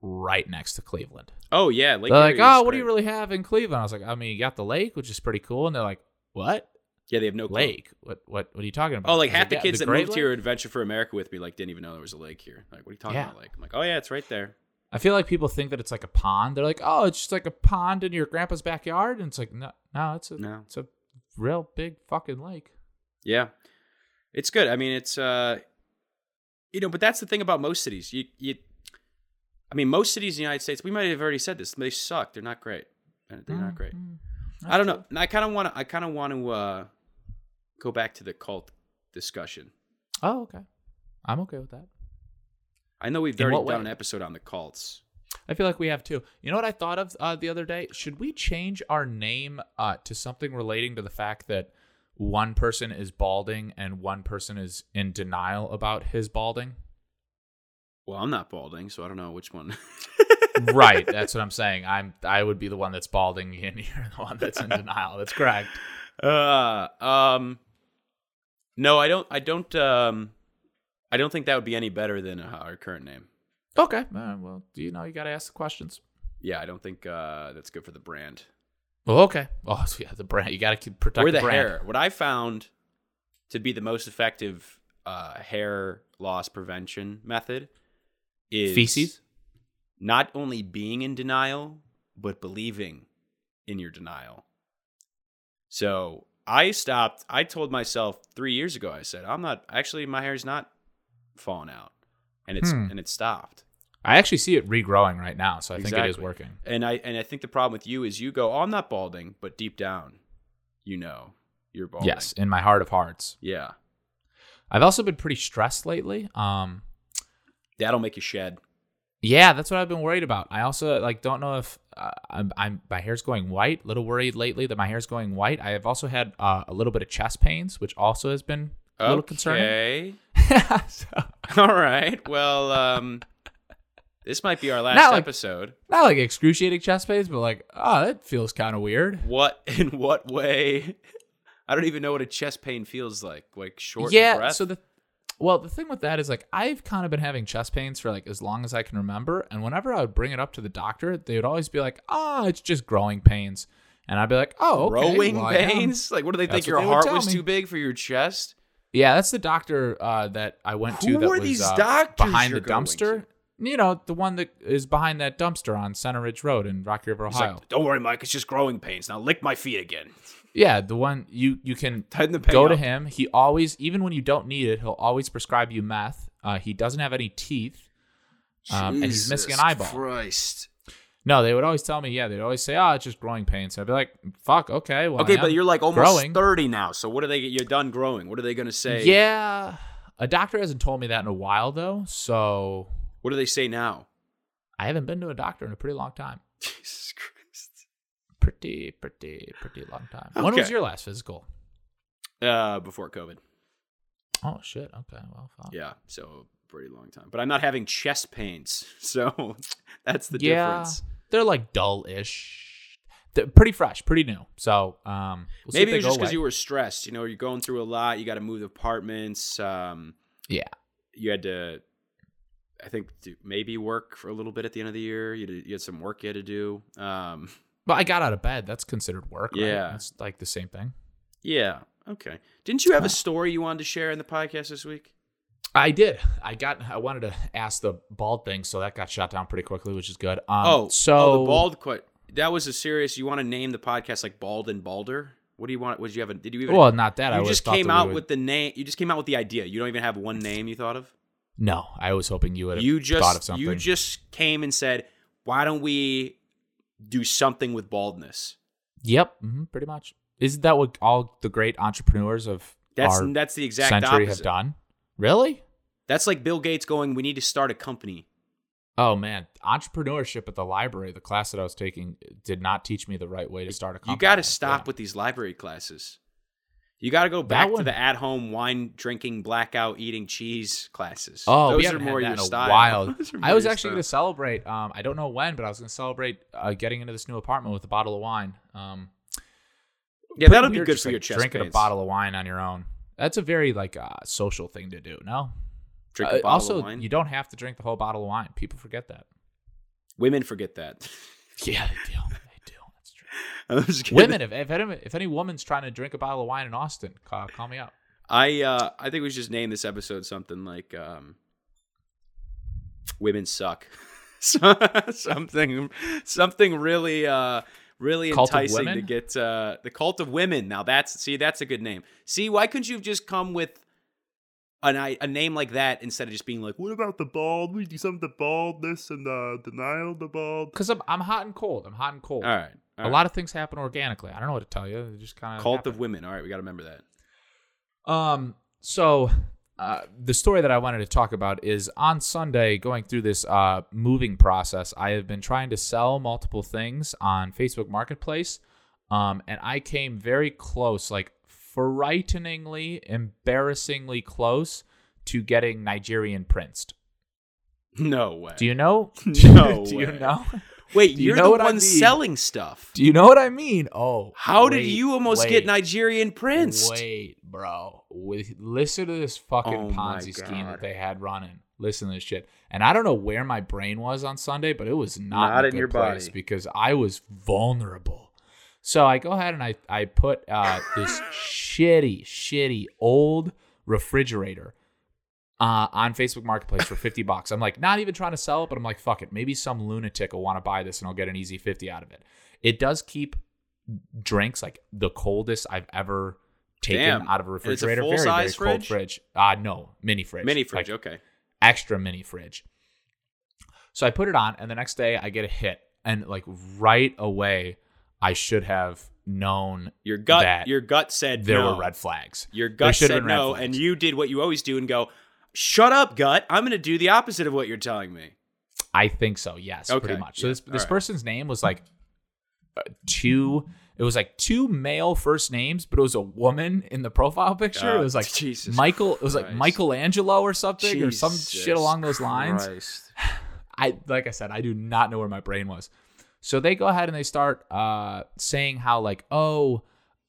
right next to Cleveland. oh yeah, Lake they're like, Erie is oh, what do you really have in Cleveland? I was like, I mean, you got the lake, which is pretty cool. And they're like, what? Yeah, they have no clue. Lake? What What? What are you talking about? Oh, like half the "Yeah, kids that moved here Lake?" at Venture for America with me like didn't even know there was a lake here. Like, what are you talking Yeah. about? Lake? I'm like, oh yeah, it's right there. I feel like people think that it's like a pond. They're like, oh, it's just like a pond in your grandpa's backyard, and it's like, no, no, it's a, No. it's a real big fucking lake. Yeah, it's good. I mean, it's uh, you know, but that's the thing about most cities. You you, I mean, most cities in the United States. We might have already said this. They suck. They're not great. They're Mm, not great. I don't know. And I kind of want to. I kind of want to uh, go back to the cult discussion. Oh, okay. I'm okay with that. I know we've In already done way? an episode on the cults. I feel like we have too. You know what I thought of uh, the other day? Should we change our name uh, to something relating to the fact that one person is balding and one person is in denial about his balding? Well, I'm not balding, so I don't know which one. right. That's what I'm saying. I'm. I would be the one that's balding, and you're the one that's in denial. That's correct. Uh, um, no, I don't. I don't. Um, I don't think that would be any better than uh, our current name. Okay. Uh, well, you know, you got to ask the questions. Yeah, I don't think uh, that's good for the brand Well, okay. Oh, so yeah, the brand. You got to protect or the, the brand. hair. What I found to be the most effective uh, hair loss prevention method is Feces. Not only being in denial, but believing in your denial. So I stopped. I told myself three years ago. I said, "I'm not actually. My hair's not falling out," and it's Hmm. and it stopped. I actually see it regrowing right now, so I think it is working. And I and I think the problem with you is you go, "Oh, I'm not balding," but deep down, you know you're balding. Yes, in my heart of hearts. Yeah. I've also been pretty stressed lately. Um, That'll make you shed. Yeah, that's what I've been worried about. I also like don't know if uh, I'm, I'm my hair's going white. A little worried lately that my hair's going white. I have also had uh, a little bit of chest pains, which also has been a little concerning. Okay. so, All right. Well, um, this might be our last Not like- episode. not like excruciating chest pains, but like, oh, that feels kind of weird. What in what way? I don't even know what a chest pain feels like. Like short yeah. breath. So the well, the thing with that is like I've kind of been having chest pains for like as long as I can remember, and whenever I would bring it up to the doctor, they would always be like, "Oh, it's just growing pains," and I'd be like, "Oh, okay, growing well, pains. Like, what do they That's think? Your they heart was me. too big for your chest? Yeah, that's the doctor uh, that I went to. Who that are was, these uh, doctors behind the dumpster? You know, the one that is behind that dumpster on Center Ridge Road in Rocky River, Ohio. like, don't worry, Mike. It's just growing pains. Now lick my feet again. Yeah, the one you you can Tighten the go to up. him. He always, even when you don't need it, he'll always prescribe you meth. Uh, he doesn't have any teeth, um, and he's missing an eyeball. Christ. No, they would always tell me, yeah, they'd always say, oh, it's just growing pains. I'd be like, fuck, okay, well, Okay, but you're like almost growing. 30 now. So what are they? You're done growing. What are they going to say? Yeah, a doctor hasn't told me that in a while though, so What do they say now? I haven't been to a doctor in a pretty long time. Jesus Christ. Pretty, pretty, pretty long time. When was your last physical? Uh, before COVID. Oh shit. Okay. Well, fuck. Yeah, so pretty long time. But I'm not having chest pains, so that's the Yeah. difference. They're like dull-ish. They're pretty fresh, pretty new. So, um, we'll Maybe they it was just because you were stressed. You know, you're going through a lot. You got to move apartments. Um, Yeah. you had to, I think, maybe work for a little bit at the end of the year. You had, you had some work you had to do. Um, But I got out of bed. That's considered work. Right? Yeah. It's like the same thing. yeah. Okay. Didn't you have a story you wanted to share in the podcast this week? I did. I got. I wanted to ask the bald thing, so that got shot down pretty quickly, which is good. Um, oh, so oh, the bald quit. That was a serious. You want to name the podcast like Bald and Balder? What do you want? Would you have? A, did you even? Well, not that. I you would've just came we out would- with the name. You just came out with the idea. You don't even have one name you thought of. No, I was hoping you would You just thought of something. you just came and said, "Why don't we do something with baldness?" Yep, hmm pretty much. Isn't that what all the great entrepreneurs of That's that's the exact century opposite. have done? Really? That's like Bill Gates going, "We need to start a company." Oh man, entrepreneurship at the library, the class that I was taking, did not teach me the right way to start a company. You got to stop Yeah. with these library classes. You got to go back to the at-home wine drinking, blackout eating cheese classes. Oh, those we are haven't more had your in style. a while. Those are I was actually going to celebrate. Um, I don't know when, but I was going to celebrate uh, getting into this new apartment with a bottle of wine. Um, Yeah, that'll be good just, for like, your chest Drinking a bottle of wine on your own. That's a very like uh, social thing to do. No. Drink Uh, a bottle also, of wine. you don't have to drink the whole bottle of wine. People forget that. Women forget that. Yeah, they do. Women, if if any, if any woman's trying to drink a bottle of wine in Austin, call, call me up. I uh, I think we should just name this episode something like um, "Women Suck." Something something really uh, really Cult enticing to get uh, the cult of women. Now that's see that's a good name. See why couldn't you have just come with an, a name like that instead of just being like, "What about the bald? We do something the baldness and the denial of the bald." Because I'm I'm hot and cold. I'm hot and cold. All right, all a right. lot of things happen organically. I don't know what to tell you. They just kind of cult of women. All right, we got to remember that. Um. So, uh, the story that I wanted to talk about is on Sunday, going through this uh, moving process. I have been trying to sell multiple things on Facebook Marketplace, um, and I came very close, like frighteningly, embarrassingly close to getting Nigerian prince. No way. Do you know? No Do you know? Wait, you you're know the what I one mean? selling stuff. Do you know what I mean? Oh, How did you almost wait. get Nigerian prince? Wait, bro. With, listen to this fucking Oh Ponzi scheme that they had running. Listen to this shit. And I don't know where my brain was on Sunday, but it was not, Not in, in your place body. because I was vulnerable. So I go ahead and I I put uh, this shitty, shitty old refrigerator uh, on Facebook Marketplace for 50 bucks. I'm like, not even trying to sell it, but I'm like, fuck it. Maybe some lunatic will want to buy this and I'll get an easy 50 out of it. It does keep drinks like the coldest I've ever taken Damn. out of a it's a refrigerator. very, very full-size cold fridge? fridge. Uh, no, mini fridge. Mini fridge, Like, okay. extra mini fridge. So I put it on, and the next day I get a hit, and like right away, I should have known Your gut, that your gut said there no. were red flags. Your gut should have said no, flags. and you did what you always do and go, "Shut up, gut! I'm going to do the opposite of what you're telling me." I think so. Yes, Okay, pretty much. So yeah, this this alright. person's name was like uh, two. It was like two male first names, but it was a woman in the profile picture. Uh, it was like Jesus Michael. It was like Michelangelo or something, or some shit along those lines. Christ. I like I said, I do not know where my brain was. So they go ahead and they start uh, saying how like, oh,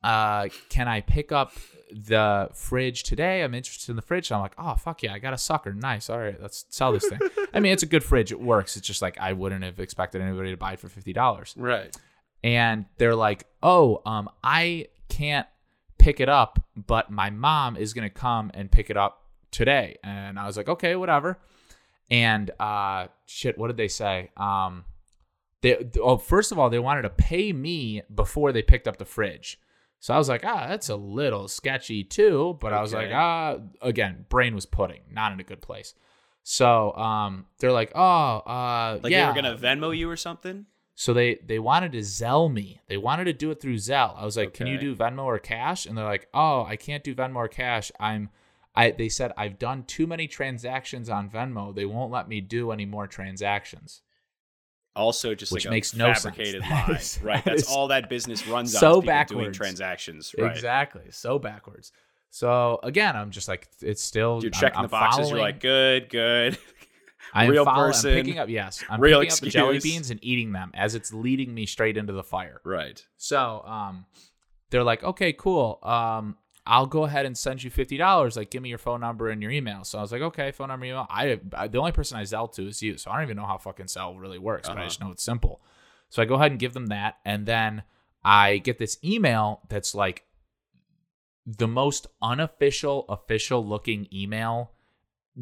uh, can I pick up the fridge today? I'm interested in the fridge. I'm like, oh fuck yeah, I got a sucker. Nice. All right, let's sell this thing. I mean, it's a good fridge. It works. It's just like I wouldn't have expected anybody to buy it for fifty dollars. Right. And they're like, oh, um, I can't pick it up, but my mom is gonna come and pick it up today. And I was like, okay, whatever. and uh, shit, what did they say? Um, they oh, first of all, they wanted to pay me before they picked up the fridge. So I was like, ah, that's a little sketchy too. But I was like, ah, again, brain was pudding, not in a good place. So um, they're like, oh, uh, Like yeah. they were gonna Venmo you or something. So they they wanted to Zelle me. They wanted to do it through Zelle. I was like, "Can you do Venmo or cash?" And they're like, "Oh, I can't do Venmo or cash. I'm I they said I've done too many transactions on Venmo. They won't let me do any more transactions." Also, just Which like makes a no sense. fabricated lie. is- right. that That's all that business runs on. so people doing backwards. transactions. Right. Exactly. So backwards. So again, I'm just like it's still You're checking I'm the boxes. You're like, good, good. I'm real follow- person, I'm picking up yes. I'm real picking up the jelly beans and eating them as it's leading me straight into the fire. right. So um, they're like, okay, cool. Um, I'll go ahead and send you fifty dollars. Like, give me your phone number and your email. So I was like, okay, phone number, email. I, I the only person I Zelle to is you, so I don't even know how fucking Zelle really works, but I Uh-huh. just know it's simple. So I go ahead and give them that, and then I get this email that's like the most unofficial, official looking email.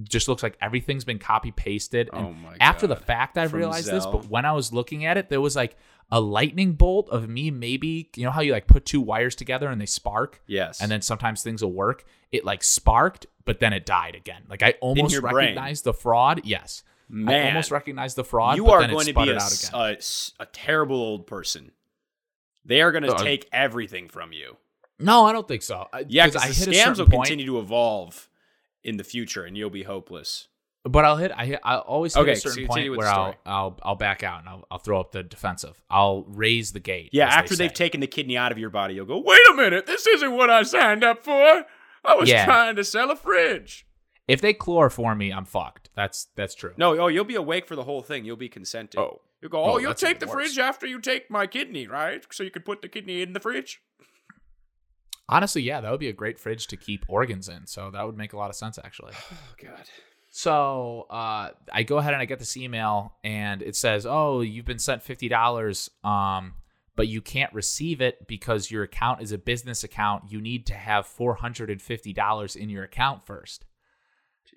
Just looks like everything's been copy pasted. and Oh my after the fact I From realized this, but when I was looking at it, there was like a lightning bolt of me maybe, you know how you like put two wires together and they spark Yes. and then sometimes things will work. It like sparked, but then it died again. Like I almost your brain. the fraud. Yes. I man, almost recognized the fraud. you but are then it going to be a, out s- again. a a terrible old person. They are going to Uh, take everything from you. no, I don't think so. I- Yeah, 'cause because I scams will point, continue to evolve in the future, and you'll be hopeless. But I'll hit. I I always hit Okay, a certain continue point where I'll. I'll I'll back out and I'll, I'll throw up the defensive. I'll raise the gate. Yeah, as they after they've taken the kidney out of your body, you'll go, wait a minute, this isn't what I signed up for. I was Yeah. trying to sell a fridge. If they chloroform me, I'm fucked. That's that's true. No, oh, you'll be awake for the whole thing. You'll be consenting. Oh. You'll go, Oh, oh, you'll take the worse. fridge after you take my kidney, right? So you can put the kidney in the fridge. Honestly, yeah, that would be a great fridge to keep organs in. So that would make a lot of sense, actually. Oh, God. So uh, I go ahead and I get this email, and it says, "Oh, you've been sent fifty dollars, um, but you can't receive it because your account is a business account. You need to have four hundred and fifty dollars in your account first.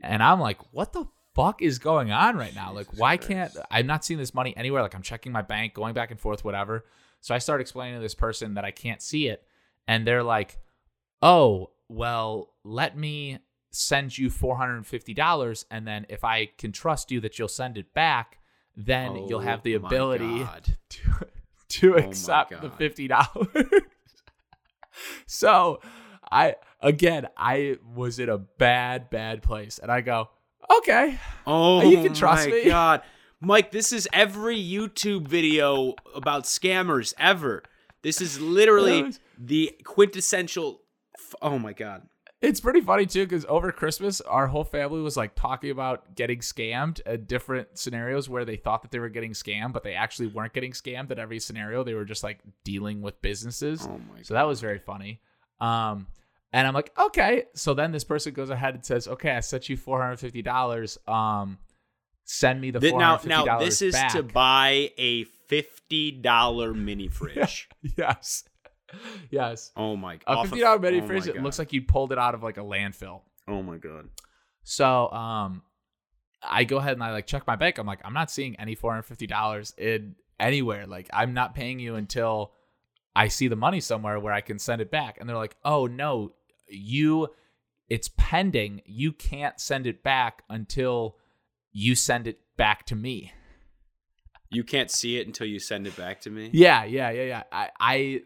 And I'm like, "What the fuck is going on right now? Like, why Christ. can't I'm not seeing this money anywhere? Like, I'm checking my bank, going back and forth, whatever." So I start explaining to this person that I can't see it, and they're like, "Oh, well, let me." Send you $450 and then if I can trust you that you'll send it back, then you'll have the Oh, ability to, to oh my accept the $50. so, I again, I was in a bad bad place and I go, "Okay. Oh, You can trust my me. God. Mike, this is every YouTube video about scammers ever. This is literally the quintessential. F- oh, my God. It's pretty funny too because over Christmas, our whole family was like talking about getting scammed at different scenarios where they thought that they were getting scammed, but they actually weren't getting scammed at every scenario. They were just like dealing with businesses. Oh, my So that was very funny. Um, and I'm like, okay. So then this person goes ahead and says, okay, I sent you four hundred fifty dollars. Um, send me the Th- four now, hundred fifty dollars now this is back. to buy a $50 mini fridge. yes, yes. Oh, my god. A fifty dollar mini oh fridge. It looks like you pulled it out of like a landfill. Oh, my God. So um I go ahead and I like check my bank. I'm like, I'm not seeing any four hundred fifty dollars in anywhere. Like I'm not paying you until I see the money somewhere where I can send it back. And they're like, oh no, you it's pending. You can't send it back until you send it back to me. You can't see it until you send it back to me? Yeah, yeah, yeah, yeah. I, I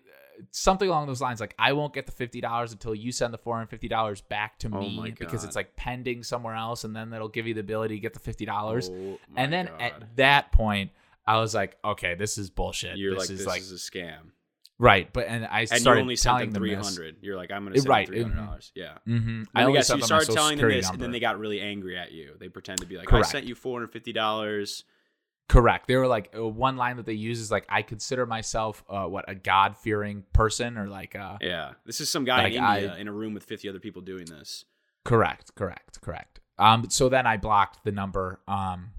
something along those lines. Like I won't get the fifty dollars until you send the four hundred fifty dollars back to Oh me because it's like pending somewhere else, and then that'll give you the ability to get the fifty dollars. Oh, and then God. at that point, I was like, okay, this is bullshit. You're this like, is this like is a scam. right. But and I And you started only sent telling them them 300 You're like, I'm to send Right, $300. Yeah. Mm-hmm. I only guess sent you started telling them this, and then they got really angry at you. They pretend to be like, Correct. I sent you $450. Correct. They were like uh, one line that they use is like, I consider myself uh, what a God fearing person or like uh, Yeah. This is some guy in Like, India I- in a room with 50 other people doing this. Correct, correct, correct. Um, so then I blocked the number, um,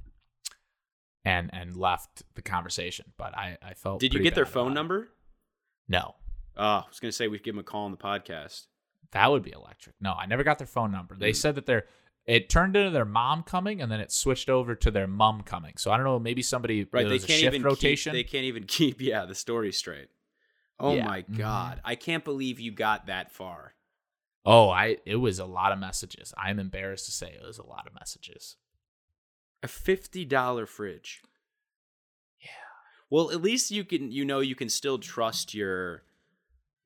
and and left the conversation. But I I felt. Did you get their phone it. number? No, Oh, I was going to say we'd give them a call on the podcast. that would be electric. No, I never got their phone number. They Mm. said that they're It turned into their mom coming, and then it switched over to their mum coming. So I don't know. Maybe somebody Right, they can't shift even rotation. Keep, they can't even keep yeah the story straight. Oh Yeah. my Mhm. god, I can't believe you got that far. oh, I it was a lot of messages. I'm embarrassed to say it was a lot of messages. A fifty dollar fridge. Yeah. Well, at least you can you know you can still trust your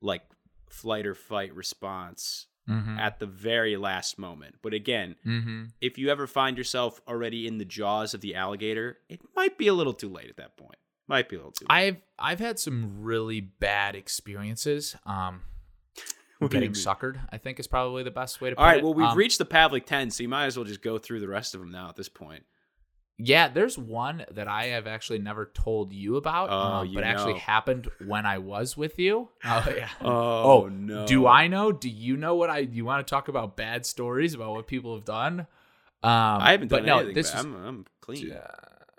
like flight or fight response Mm-hmm. at the very last moment. But again, mm-hmm. if you ever find yourself already in the jaws of the alligator, it might be a little too late at that point. Might be a little too late. I've I've had some really bad experiences. Um, What do you getting suckered, I think, is probably the best way to put it. All right, it. well, we've Um, reached the Pavlik 10, so you might as well just go through the rest of them now at this point. Yeah, there's one that I have actually never told you about, Oh, um, you but actually happened when I was with you. Oh yeah. Oh, Oh, no. Do I know? Do you know what I? You want to talk about bad stories about what people have done? Um, I haven't done but no, anything. this but is I'm, I'm clean.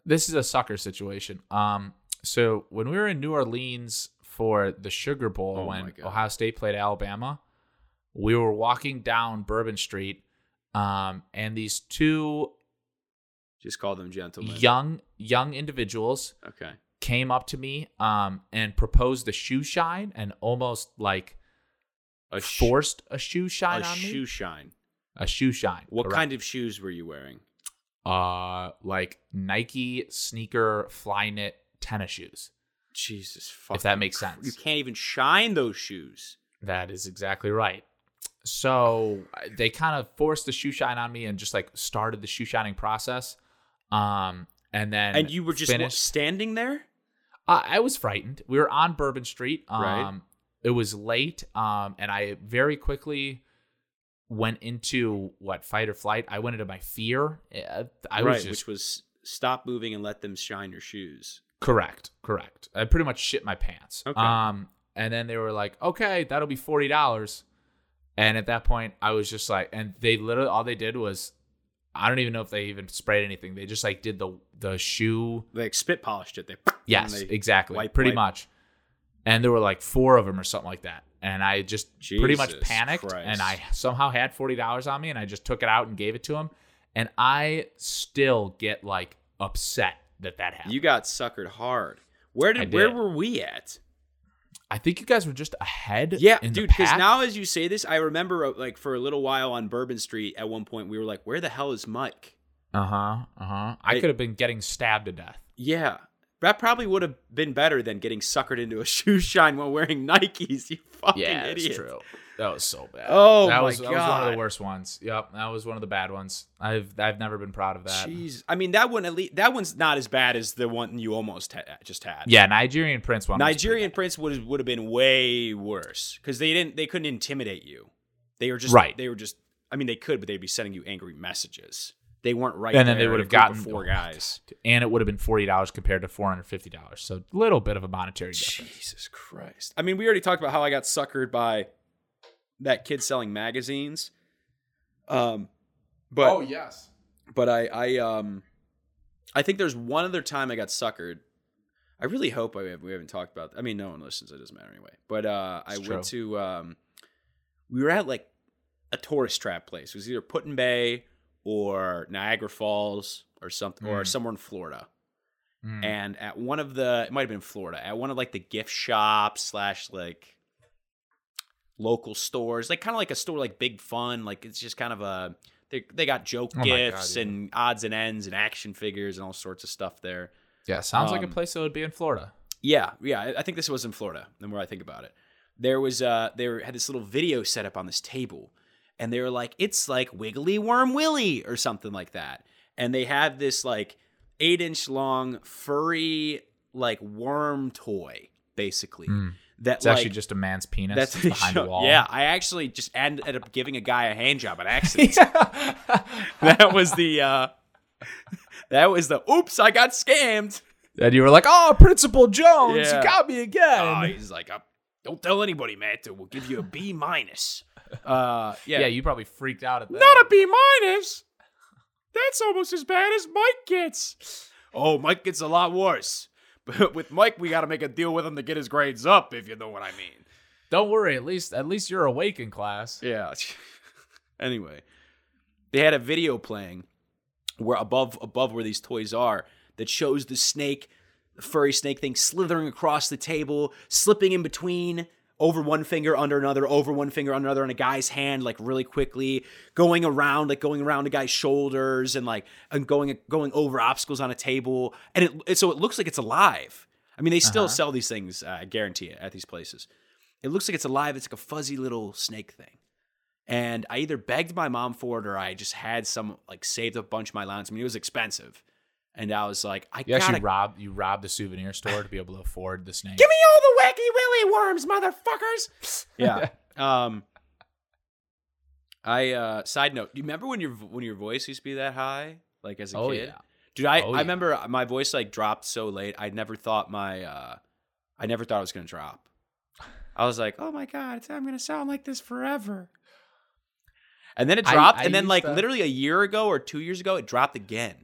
this is a sucker situation. Um, so when we were in New Orleans for the Sugar Bowl Oh when Ohio State played Alabama, we were walking down Bourbon Street, um, and these two Just call them gentlemen. young young individuals Okay. came up to me um, and proposed a shoe shine and almost like A sh- forced a shoe shine a on shoe me. shine. A shoe shine. What correct. kind of shoes were you wearing? Uh, like Nike sneaker Flyknit tennis shoes. Jesus if that makes sense. You can't even shine those shoes. That is exactly right. So they kind of forced the shoe shine on me and just like started the shoe shining process. Um, and then And you were just what, standing there? Uh, I was frightened. We were on Bourbon Street. Um, Right. It was late, um, and I very quickly went into what fight or flight. I went into my fear. Uh, I right, was just which was stop moving and let them shine your shoes. correct, correct. I pretty much shit my pants. Okay. Um, and then they were like, "Okay, that'll be forty dollars." And at that point, I was just like, and they literally all they did was, I don't even know if they even sprayed anything. They just like did the the shoe They like spit polished it. They Yes, they- exactly. wipe- pretty wipe. much. And there were like four of them or something like that. And I just pretty much panicked Christ. and I somehow had $40 on me and I just took it out and gave it to him. And I still get like upset that that happened. You got suckered hard. Where I did, where were we at? I think you guys were just ahead. Yeah, dude. Because now, as you say this, I remember uh, like for a little while on Bourbon Street. At one point, we were like, "Where the hell is Mike?" Uh huh. Uh huh. I It- could have been getting stabbed to death. Yeah, that probably would have been better than getting suckered into a shoe shine while wearing Nikes. You fucking Yeah, idiot. it's true. That was so bad. Oh that my was, That was one of the worst ones. Yep, that was one of the bad ones. I've I've never been proud of that. Jeez, I mean that one at least that one's not as bad as the one you almost ha- just had. Yeah, Nigerian Prince one. Nigerian. Prince would would have been way worse because they didn't they couldn't intimidate you. They were just Right. They were just. I mean, they could, but they'd be sending you angry messages. They weren't right. and then they would have gotten four guys. And it would have been forty dollars compared to four hundred fifty dollars. So a little bit of a monetary difference. Jesus Christ. I mean, we already talked about how I got suckered by that kid selling magazines. Um, but Oh, yes. but I I um I think there's one other time I got suckered. I really hope I have, we haven't talked about. I mean, no one listens. It doesn't matter anyway. But uh, I It's went to um, we were at like a tourist trap place. It was either Put in Bay or Niagara Falls or something, or Mm. somewhere in Florida. Mm. And at one of the, it might have been Florida, at one of like the gift shops slash like local stores, like kind of like a store like Big Fun. Like it's just kind of a, they, they got joke Oh my God, gifts yeah. and odds and ends and action figures and all sorts of stuff there. yeah, sounds like a um, place that would be in Florida. Yeah, yeah. I- think this was in Florida. The more I think about it, there was uh, they were, had this little video set up on this table, and they were like, "It's like Wiggly Worm Willie" or something like that. And they had this like eight inch long furry like worm toy, basically. Mm. That It's like, actually just a man's penis that's behind the wall. Yeah, I actually just ended up giving a guy a hand job on accident. that was the uh, that was the oops, I got scammed. and you were like, "Oh, Principal Jones, Yeah. you got me again." Oh, he's like, uh, don't tell anybody, Matt. We'll give you a B minus. Uh, yeah, yeah. you probably freaked out at that. not a B minus. That's almost as bad as Mike gets. Oh, Mike gets a lot worse. But with Mike, we got to make a deal with him to get his grades up, if you know what I mean. Don't worry. At least, at least you're awake in class. Yeah. anyway, they had a video playing where above above where these toys are that shows the snake, the furry snake thing slithering across the table, slipping in between over one finger under another, over one finger under another on a guy's hand, like really quickly, going around, like going around a guy's shoulders and like and going going over obstacles on a table, and it, it so it looks like it's alive. I mean, they still Uh-huh. sell these things, uh, I guarantee it, at these places. It looks like it's alive. It's like a fuzzy little snake thing. And I either begged my mom for it or I just had some like saved a bunch of my allowance. I mean, it was expensive. And I was like, I You gotta actually robbed you robbed the souvenir store to be able to afford the snake. give me all the wacky willy worms, motherfuckers. Yeah. um. I uh side note, do you remember when your when your voice used to be that high? Like as a oh kid? yeah. Dude, I, Oh, I yeah. remember my voice like dropped so late. I never thought my uh I never thought it was gonna drop. I was like, oh my god, I'm gonna sound like this forever. And then it dropped, I and then like to- literally a year ago or two years ago, it dropped again.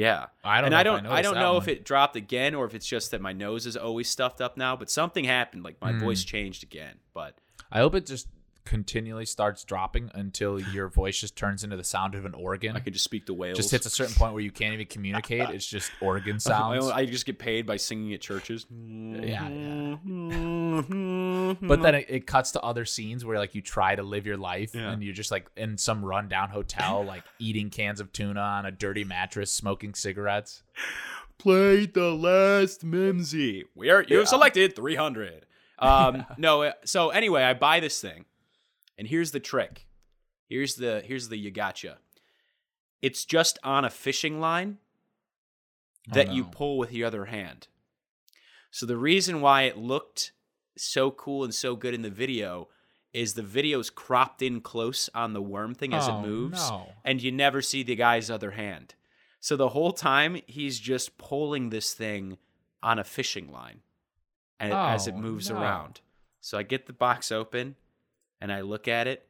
Yeah, I don't and know I don't, I, noticed don't know one. if it dropped again or if it's just that my nose is always stuffed up now. But something happened, like my Mm. voice changed again. But I hope it just continually starts dropping until your voice just turns into the sound of an organ. I can just speak the whales. just hits a certain point where you can't even communicate. It's just organ sounds. I just get paid by singing at churches. yeah. But then it, it cuts to other scenes where like you try to live your life Yeah. and you're just like in some rundown hotel, like eating cans of tuna on a dirty mattress, smoking cigarettes. Play the last Mimsy. We are you've Yeah. selected 300. Um no, uh, so anyway, I buy this thing. And here's the trick. Here's the here's the you gotcha. It's just on a fishing line Oh, that you pull with your other hand. So the reason why it looked so cool and so good in the video is the video's cropped in close on the worm thing as Oh, it moves no. and you never see the guy's other hand. So the whole time he's just pulling this thing on a fishing line and as it Oh, moves no. around. So I get the box open and I look at it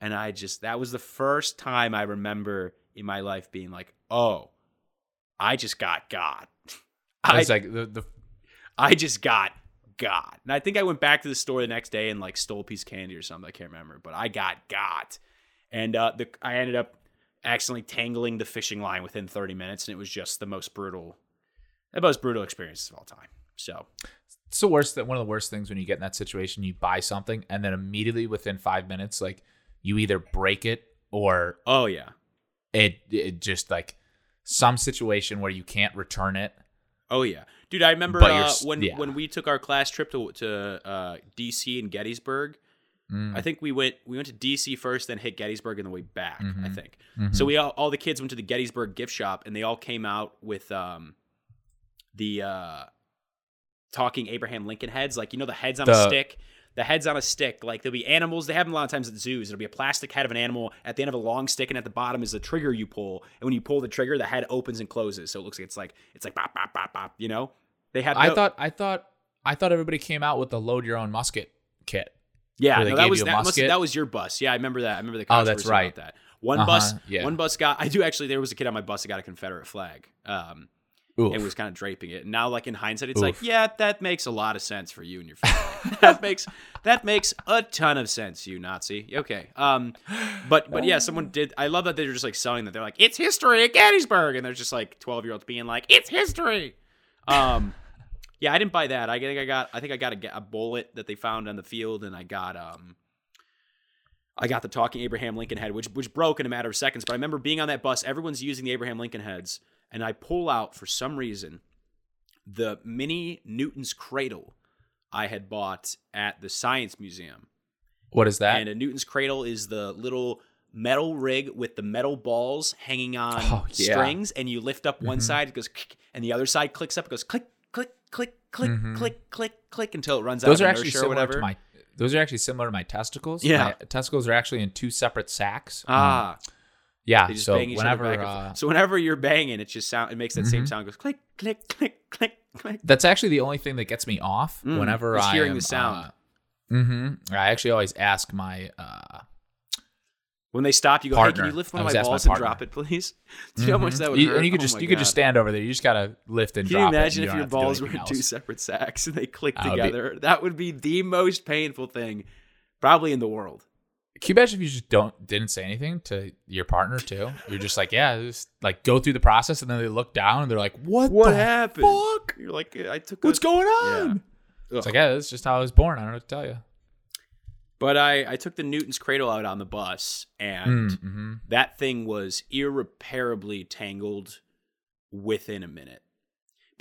and I just that was the first time I remember in my life being like, "Oh, I just got God." I It's like the, the I just got God. And I think I went back to the store the next day and like stole a piece of candy or something. I can't remember, but I got God. And uh, the I ended up accidentally tangling the fishing line within 30 minutes, and it was just the most brutal, the most brutal experience of all time. So it's the worst that one of the worst things when you get in that situation, you buy something and then immediately within five minutes, like you either break it or oh yeah, it it just like some situation where you can't return it. oh yeah, dude. I remember uh, when yeah. when we took our class trip to to uh, DC and Gettysburg. Mm. I think we went we went to DC first, then hit Gettysburg on the way back. I Mhm. think. Mhm. So we all, all the kids went to the Gettysburg gift shop, and they all came out with um, the uh, talking Abraham Lincoln heads, like you know the heads on a stick. The heads on a stick, like there'll be animals. They have them a lot of times at zoos. It'll be a plastic head of an animal at the end of a long stick, and at the bottom is a trigger you pull. And when you pull the trigger, the head opens and closes, so it looks like it's like it's like bop bop bop bop. You know, they had. I thought I thought I thought everybody came out with the load your own musket kit. Yeah, no, that was that, must, musket? that was your bus. Yeah, I remember that. I remember the Oh, that's right. about that. One Uh-huh, bus, yeah. one bus got. I do actually. There was a kid on my bus that got a Confederate flag. Um, Oof. and was kind of draping it. And now, like in hindsight, it's like, yeah, that makes a lot of sense for you and your family. that makes that makes a ton of sense, you Nazi. Okay. Um, but but yeah, someone did. I love that they're just like selling that. They're like, it's history at Gettysburg, and there's just like twelve year olds being like, it's history. Um, yeah, I didn't buy that. I think I got. I think I got a, a bullet that they found on the field, and I got um. I got the talking Abraham Lincoln head, which which broke in a matter of seconds. But I remember being on that bus, everyone's using the Abraham Lincoln heads, and I pull out for some reason the mini Newton's cradle I had bought at the Science Museum. what is that? And a Newton's cradle is the little metal rig with the metal balls hanging on Oh, yeah. strings, and you lift up one Mhm. side, it goes, and the other side clicks up, it goes click, click, click, click, Mhm. click, click, click until it runs those out are of actually similar whatever. to my. Those are actually similar to my testicles. Yeah. my testicles are actually in two separate sacks. ah, yeah. So whenever uh, so whenever you're banging, it just sound it makes that same Mhm. sound. Goes click, click, click, click, click. that's actually the only thing that gets me off Mm, whenever is I hearing am, the sound. mm-hmm I actually always ask my. Uh, When they stop, you go, "Hey, can you lift one of my asked my balls and drop it, please?" Do you know how much that would You- hurt? And you could Oh just you could just stand over there. You just gotta lift and Can you drop it. imagine You if your have to do balls were in two separate sacks and they click would be- together? That would be the most painful thing, probably in the world. Can you imagine if you just don't didn't say anything to your partner too? You're just like, yeah, just like go through the process, and then they look down and they're like, what? the happened? Fuck? You're like, I took. What's a, going on? Yeah. It's like, yeah, that's just how I was born. I don't know what to tell you. But I, I took the Newton's cradle out on the bus, and Mm-hmm. that thing was irreparably tangled within a minute.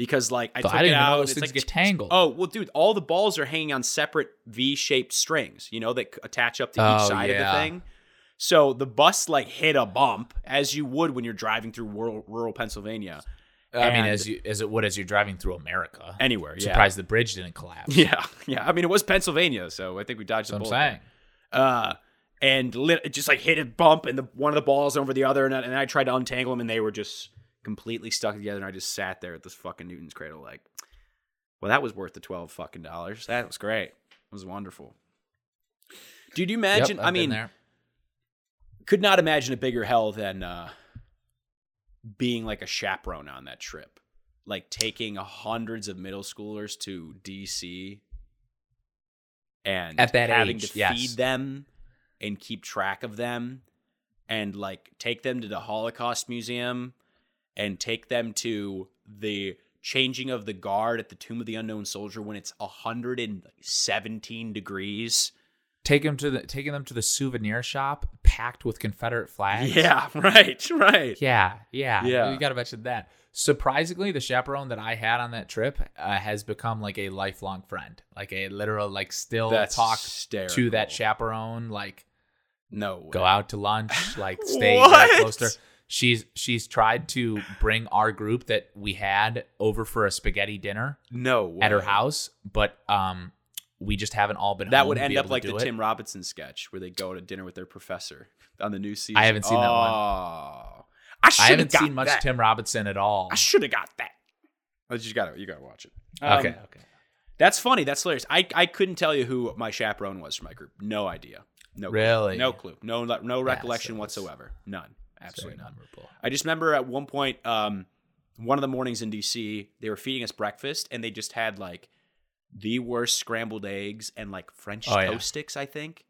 Because like I So took I it out, it's like get tangled. Oh well, dude, all the balls are hanging on separate V-shaped strings, you know, that attach up to each Oh, side of the thing. So the bus like hit a bump as you would when you're driving through rural, rural Pennsylvania, I mean, as you as it would as you're driving through America. anywhere. Yeah, Surprised the bridge didn't collapse. yeah, yeah. I mean, it was Pennsylvania, so I think we dodged That's the what I'm bullet. saying. uh, and lit, it just like hit a bump, and the one of the balls over the other, and, and I tried to untangle them, and they were just completely stuck together, and I just sat there at this fucking Newton's cradle, like, well, that was worth the twelve fucking dollars. That was great. It was wonderful. Dude, you imagine? Yep, I mean, could not imagine a bigger hell than uh, being like a chaperone on that trip, like taking hundreds of middle schoolers to DC and At that having age, to yes. feed them and keep track of them and like take them to the Holocaust Museum and take them to the changing of the guard at the Tomb of the Unknown Soldier when it's 117 degrees. Take them to the taking them to the souvenir shop packed with Confederate flags. Yeah, right, right. Yeah, yeah, Yeah. You got to mention that. Surprisingly, the chaperone that I had on that trip uh, has become like a lifelong friend, like a literal, like still That's talk hysterical. to that chaperone, like No way. go out to lunch, like stay close to her. She's she's tried to bring our group that we had over for a spaghetti dinner No way. at her house, but um, we just haven't all been. That would end up like the it. Tim Robinson sketch where they go to dinner with their professor on the new season. I haven't seen that one. Oh, I I have haven't seen much that. Tim Robinson at all. I should have got that. Oh, you got to you got to watch it. Um, okay, okay. that's funny. That's hilarious. I I couldn't tell you who my chaperone was for my group. No idea. No, clue. Really? no clue. No, no recollection so whatsoever. None. Absolutely none. memorable. I just remember at one point, um, one of the mornings in DC, they were feeding us breakfast, and they just had like the worst scrambled eggs and like French Oh, yeah. toast sticks. I think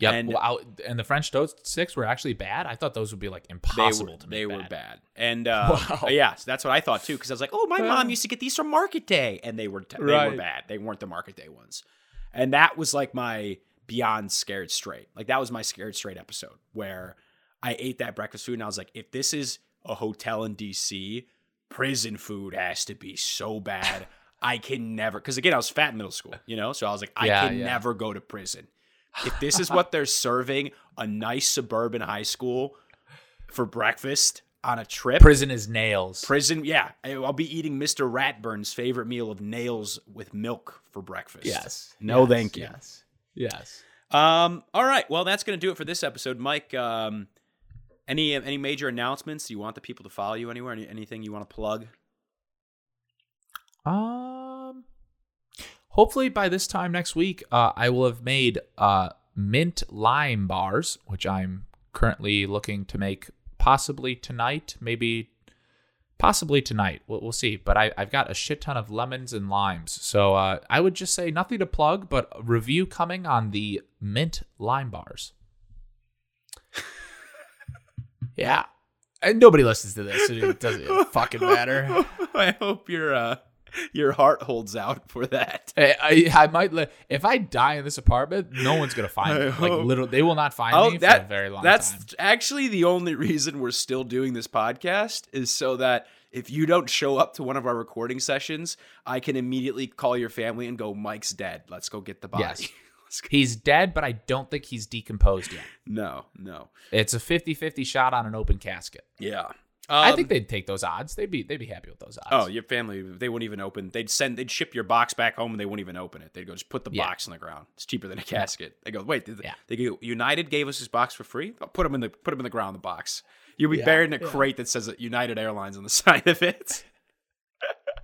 Yep. And- well, and the French toast sticks were actually bad. I thought those would be like they impossible were to make they bad. were bad. And uh, Wow. yeah, so that's what I thought too. Because I was like, oh, my Yeah. mom used to get these from Market Day, and they were t- they were bad. They weren't the Market Day ones. And that was like my beyond scared straight. Like that was my scared straight episode where I ate that breakfast food, and I was like, if this is a hotel in DC, prison food has to be so bad. I can never, because again, I was fat in middle school, you know, so I was like, I Yeah, can yeah. never go to prison. If this is what they're serving a nice suburban high school for breakfast on a trip, Prison is nails. prison, yeah, I'll be eating Mr. Ratburn's favorite meal of nails with milk for breakfast. yes. No, Yes, thank you. Yes. Yes. Um, all right. Well, that's going to do it for this episode. Mike, um, any any major announcements? Do you want the people to follow you anywhere? Any, anything you want to plug? Um. Hopefully by this time next week, uh, I will have made uh, mint lime bars, which I'm currently looking to make possibly tonight, maybe possibly tonight. We'll, we'll see. But I, I've got a shit ton of lemons and limes. So uh, I would just say nothing to plug, but a review coming on the mint lime bars. Yeah. And nobody listens to this. so It doesn't fucking matter. I hope your uh, your heart holds out for that. I, I, I might li- if I die in this apartment, no one's gonna find I me. Like literally, they will not find Oh, me that- for a very long That's time. actually the only reason we're still doing this podcast is so that if you don't show up to one of our recording sessions, I can immediately call your family and go, "Mike's dead. Let's go get the body." Yes. He's dead, but I don't think he's decomposed yet. no, no. It's a 50-50 shot on an open casket. Yeah. I Um, think they'd take those odds. They'd be they'd be happy with those odds. Oh, your family, they wouldn't even open. They'd send, they'd ship your box back home and they wouldn't even open it. They'd go, just put the Yeah. box on the ground. It's cheaper than a casket. They go, wait, did Yeah. they go, United gave us this box for free? Oh, Put them in the, put him in the ground, the box. You'll be Yeah, buried in a yeah. crate that says United Airlines on the side of it.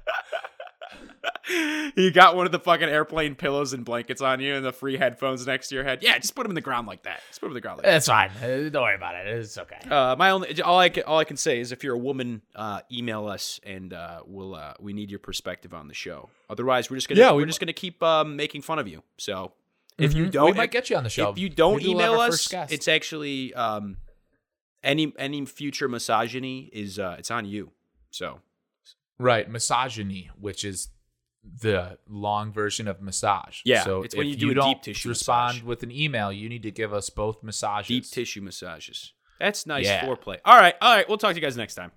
you got one of the fucking airplane pillows and blankets on you and the free headphones next to your head. Yeah, just put them in the ground like that. Just put him in the ground like that. That's fine. Uh, Don't worry about it. It's okay. Uh, my only all I can, all I can say is if you're a woman, uh, email us and uh, we'll uh, we need your perspective on the show. Otherwise, we're just gonna Yeah, we're we- just gonna keep um, making fun of you. So If you Mhm. don't, we might get you on the show. if you don't Maybe we'll email us, it's actually um, any any future misogyny is uh, it's on you. So right misogyny, which is the long version of massage. Yeah, so it's when you do a deep tissue respond massage. with an email, you need to give us both massages. deep tissue massages. That's nice Yeah. foreplay. All right, all right. We'll talk to you guys next time.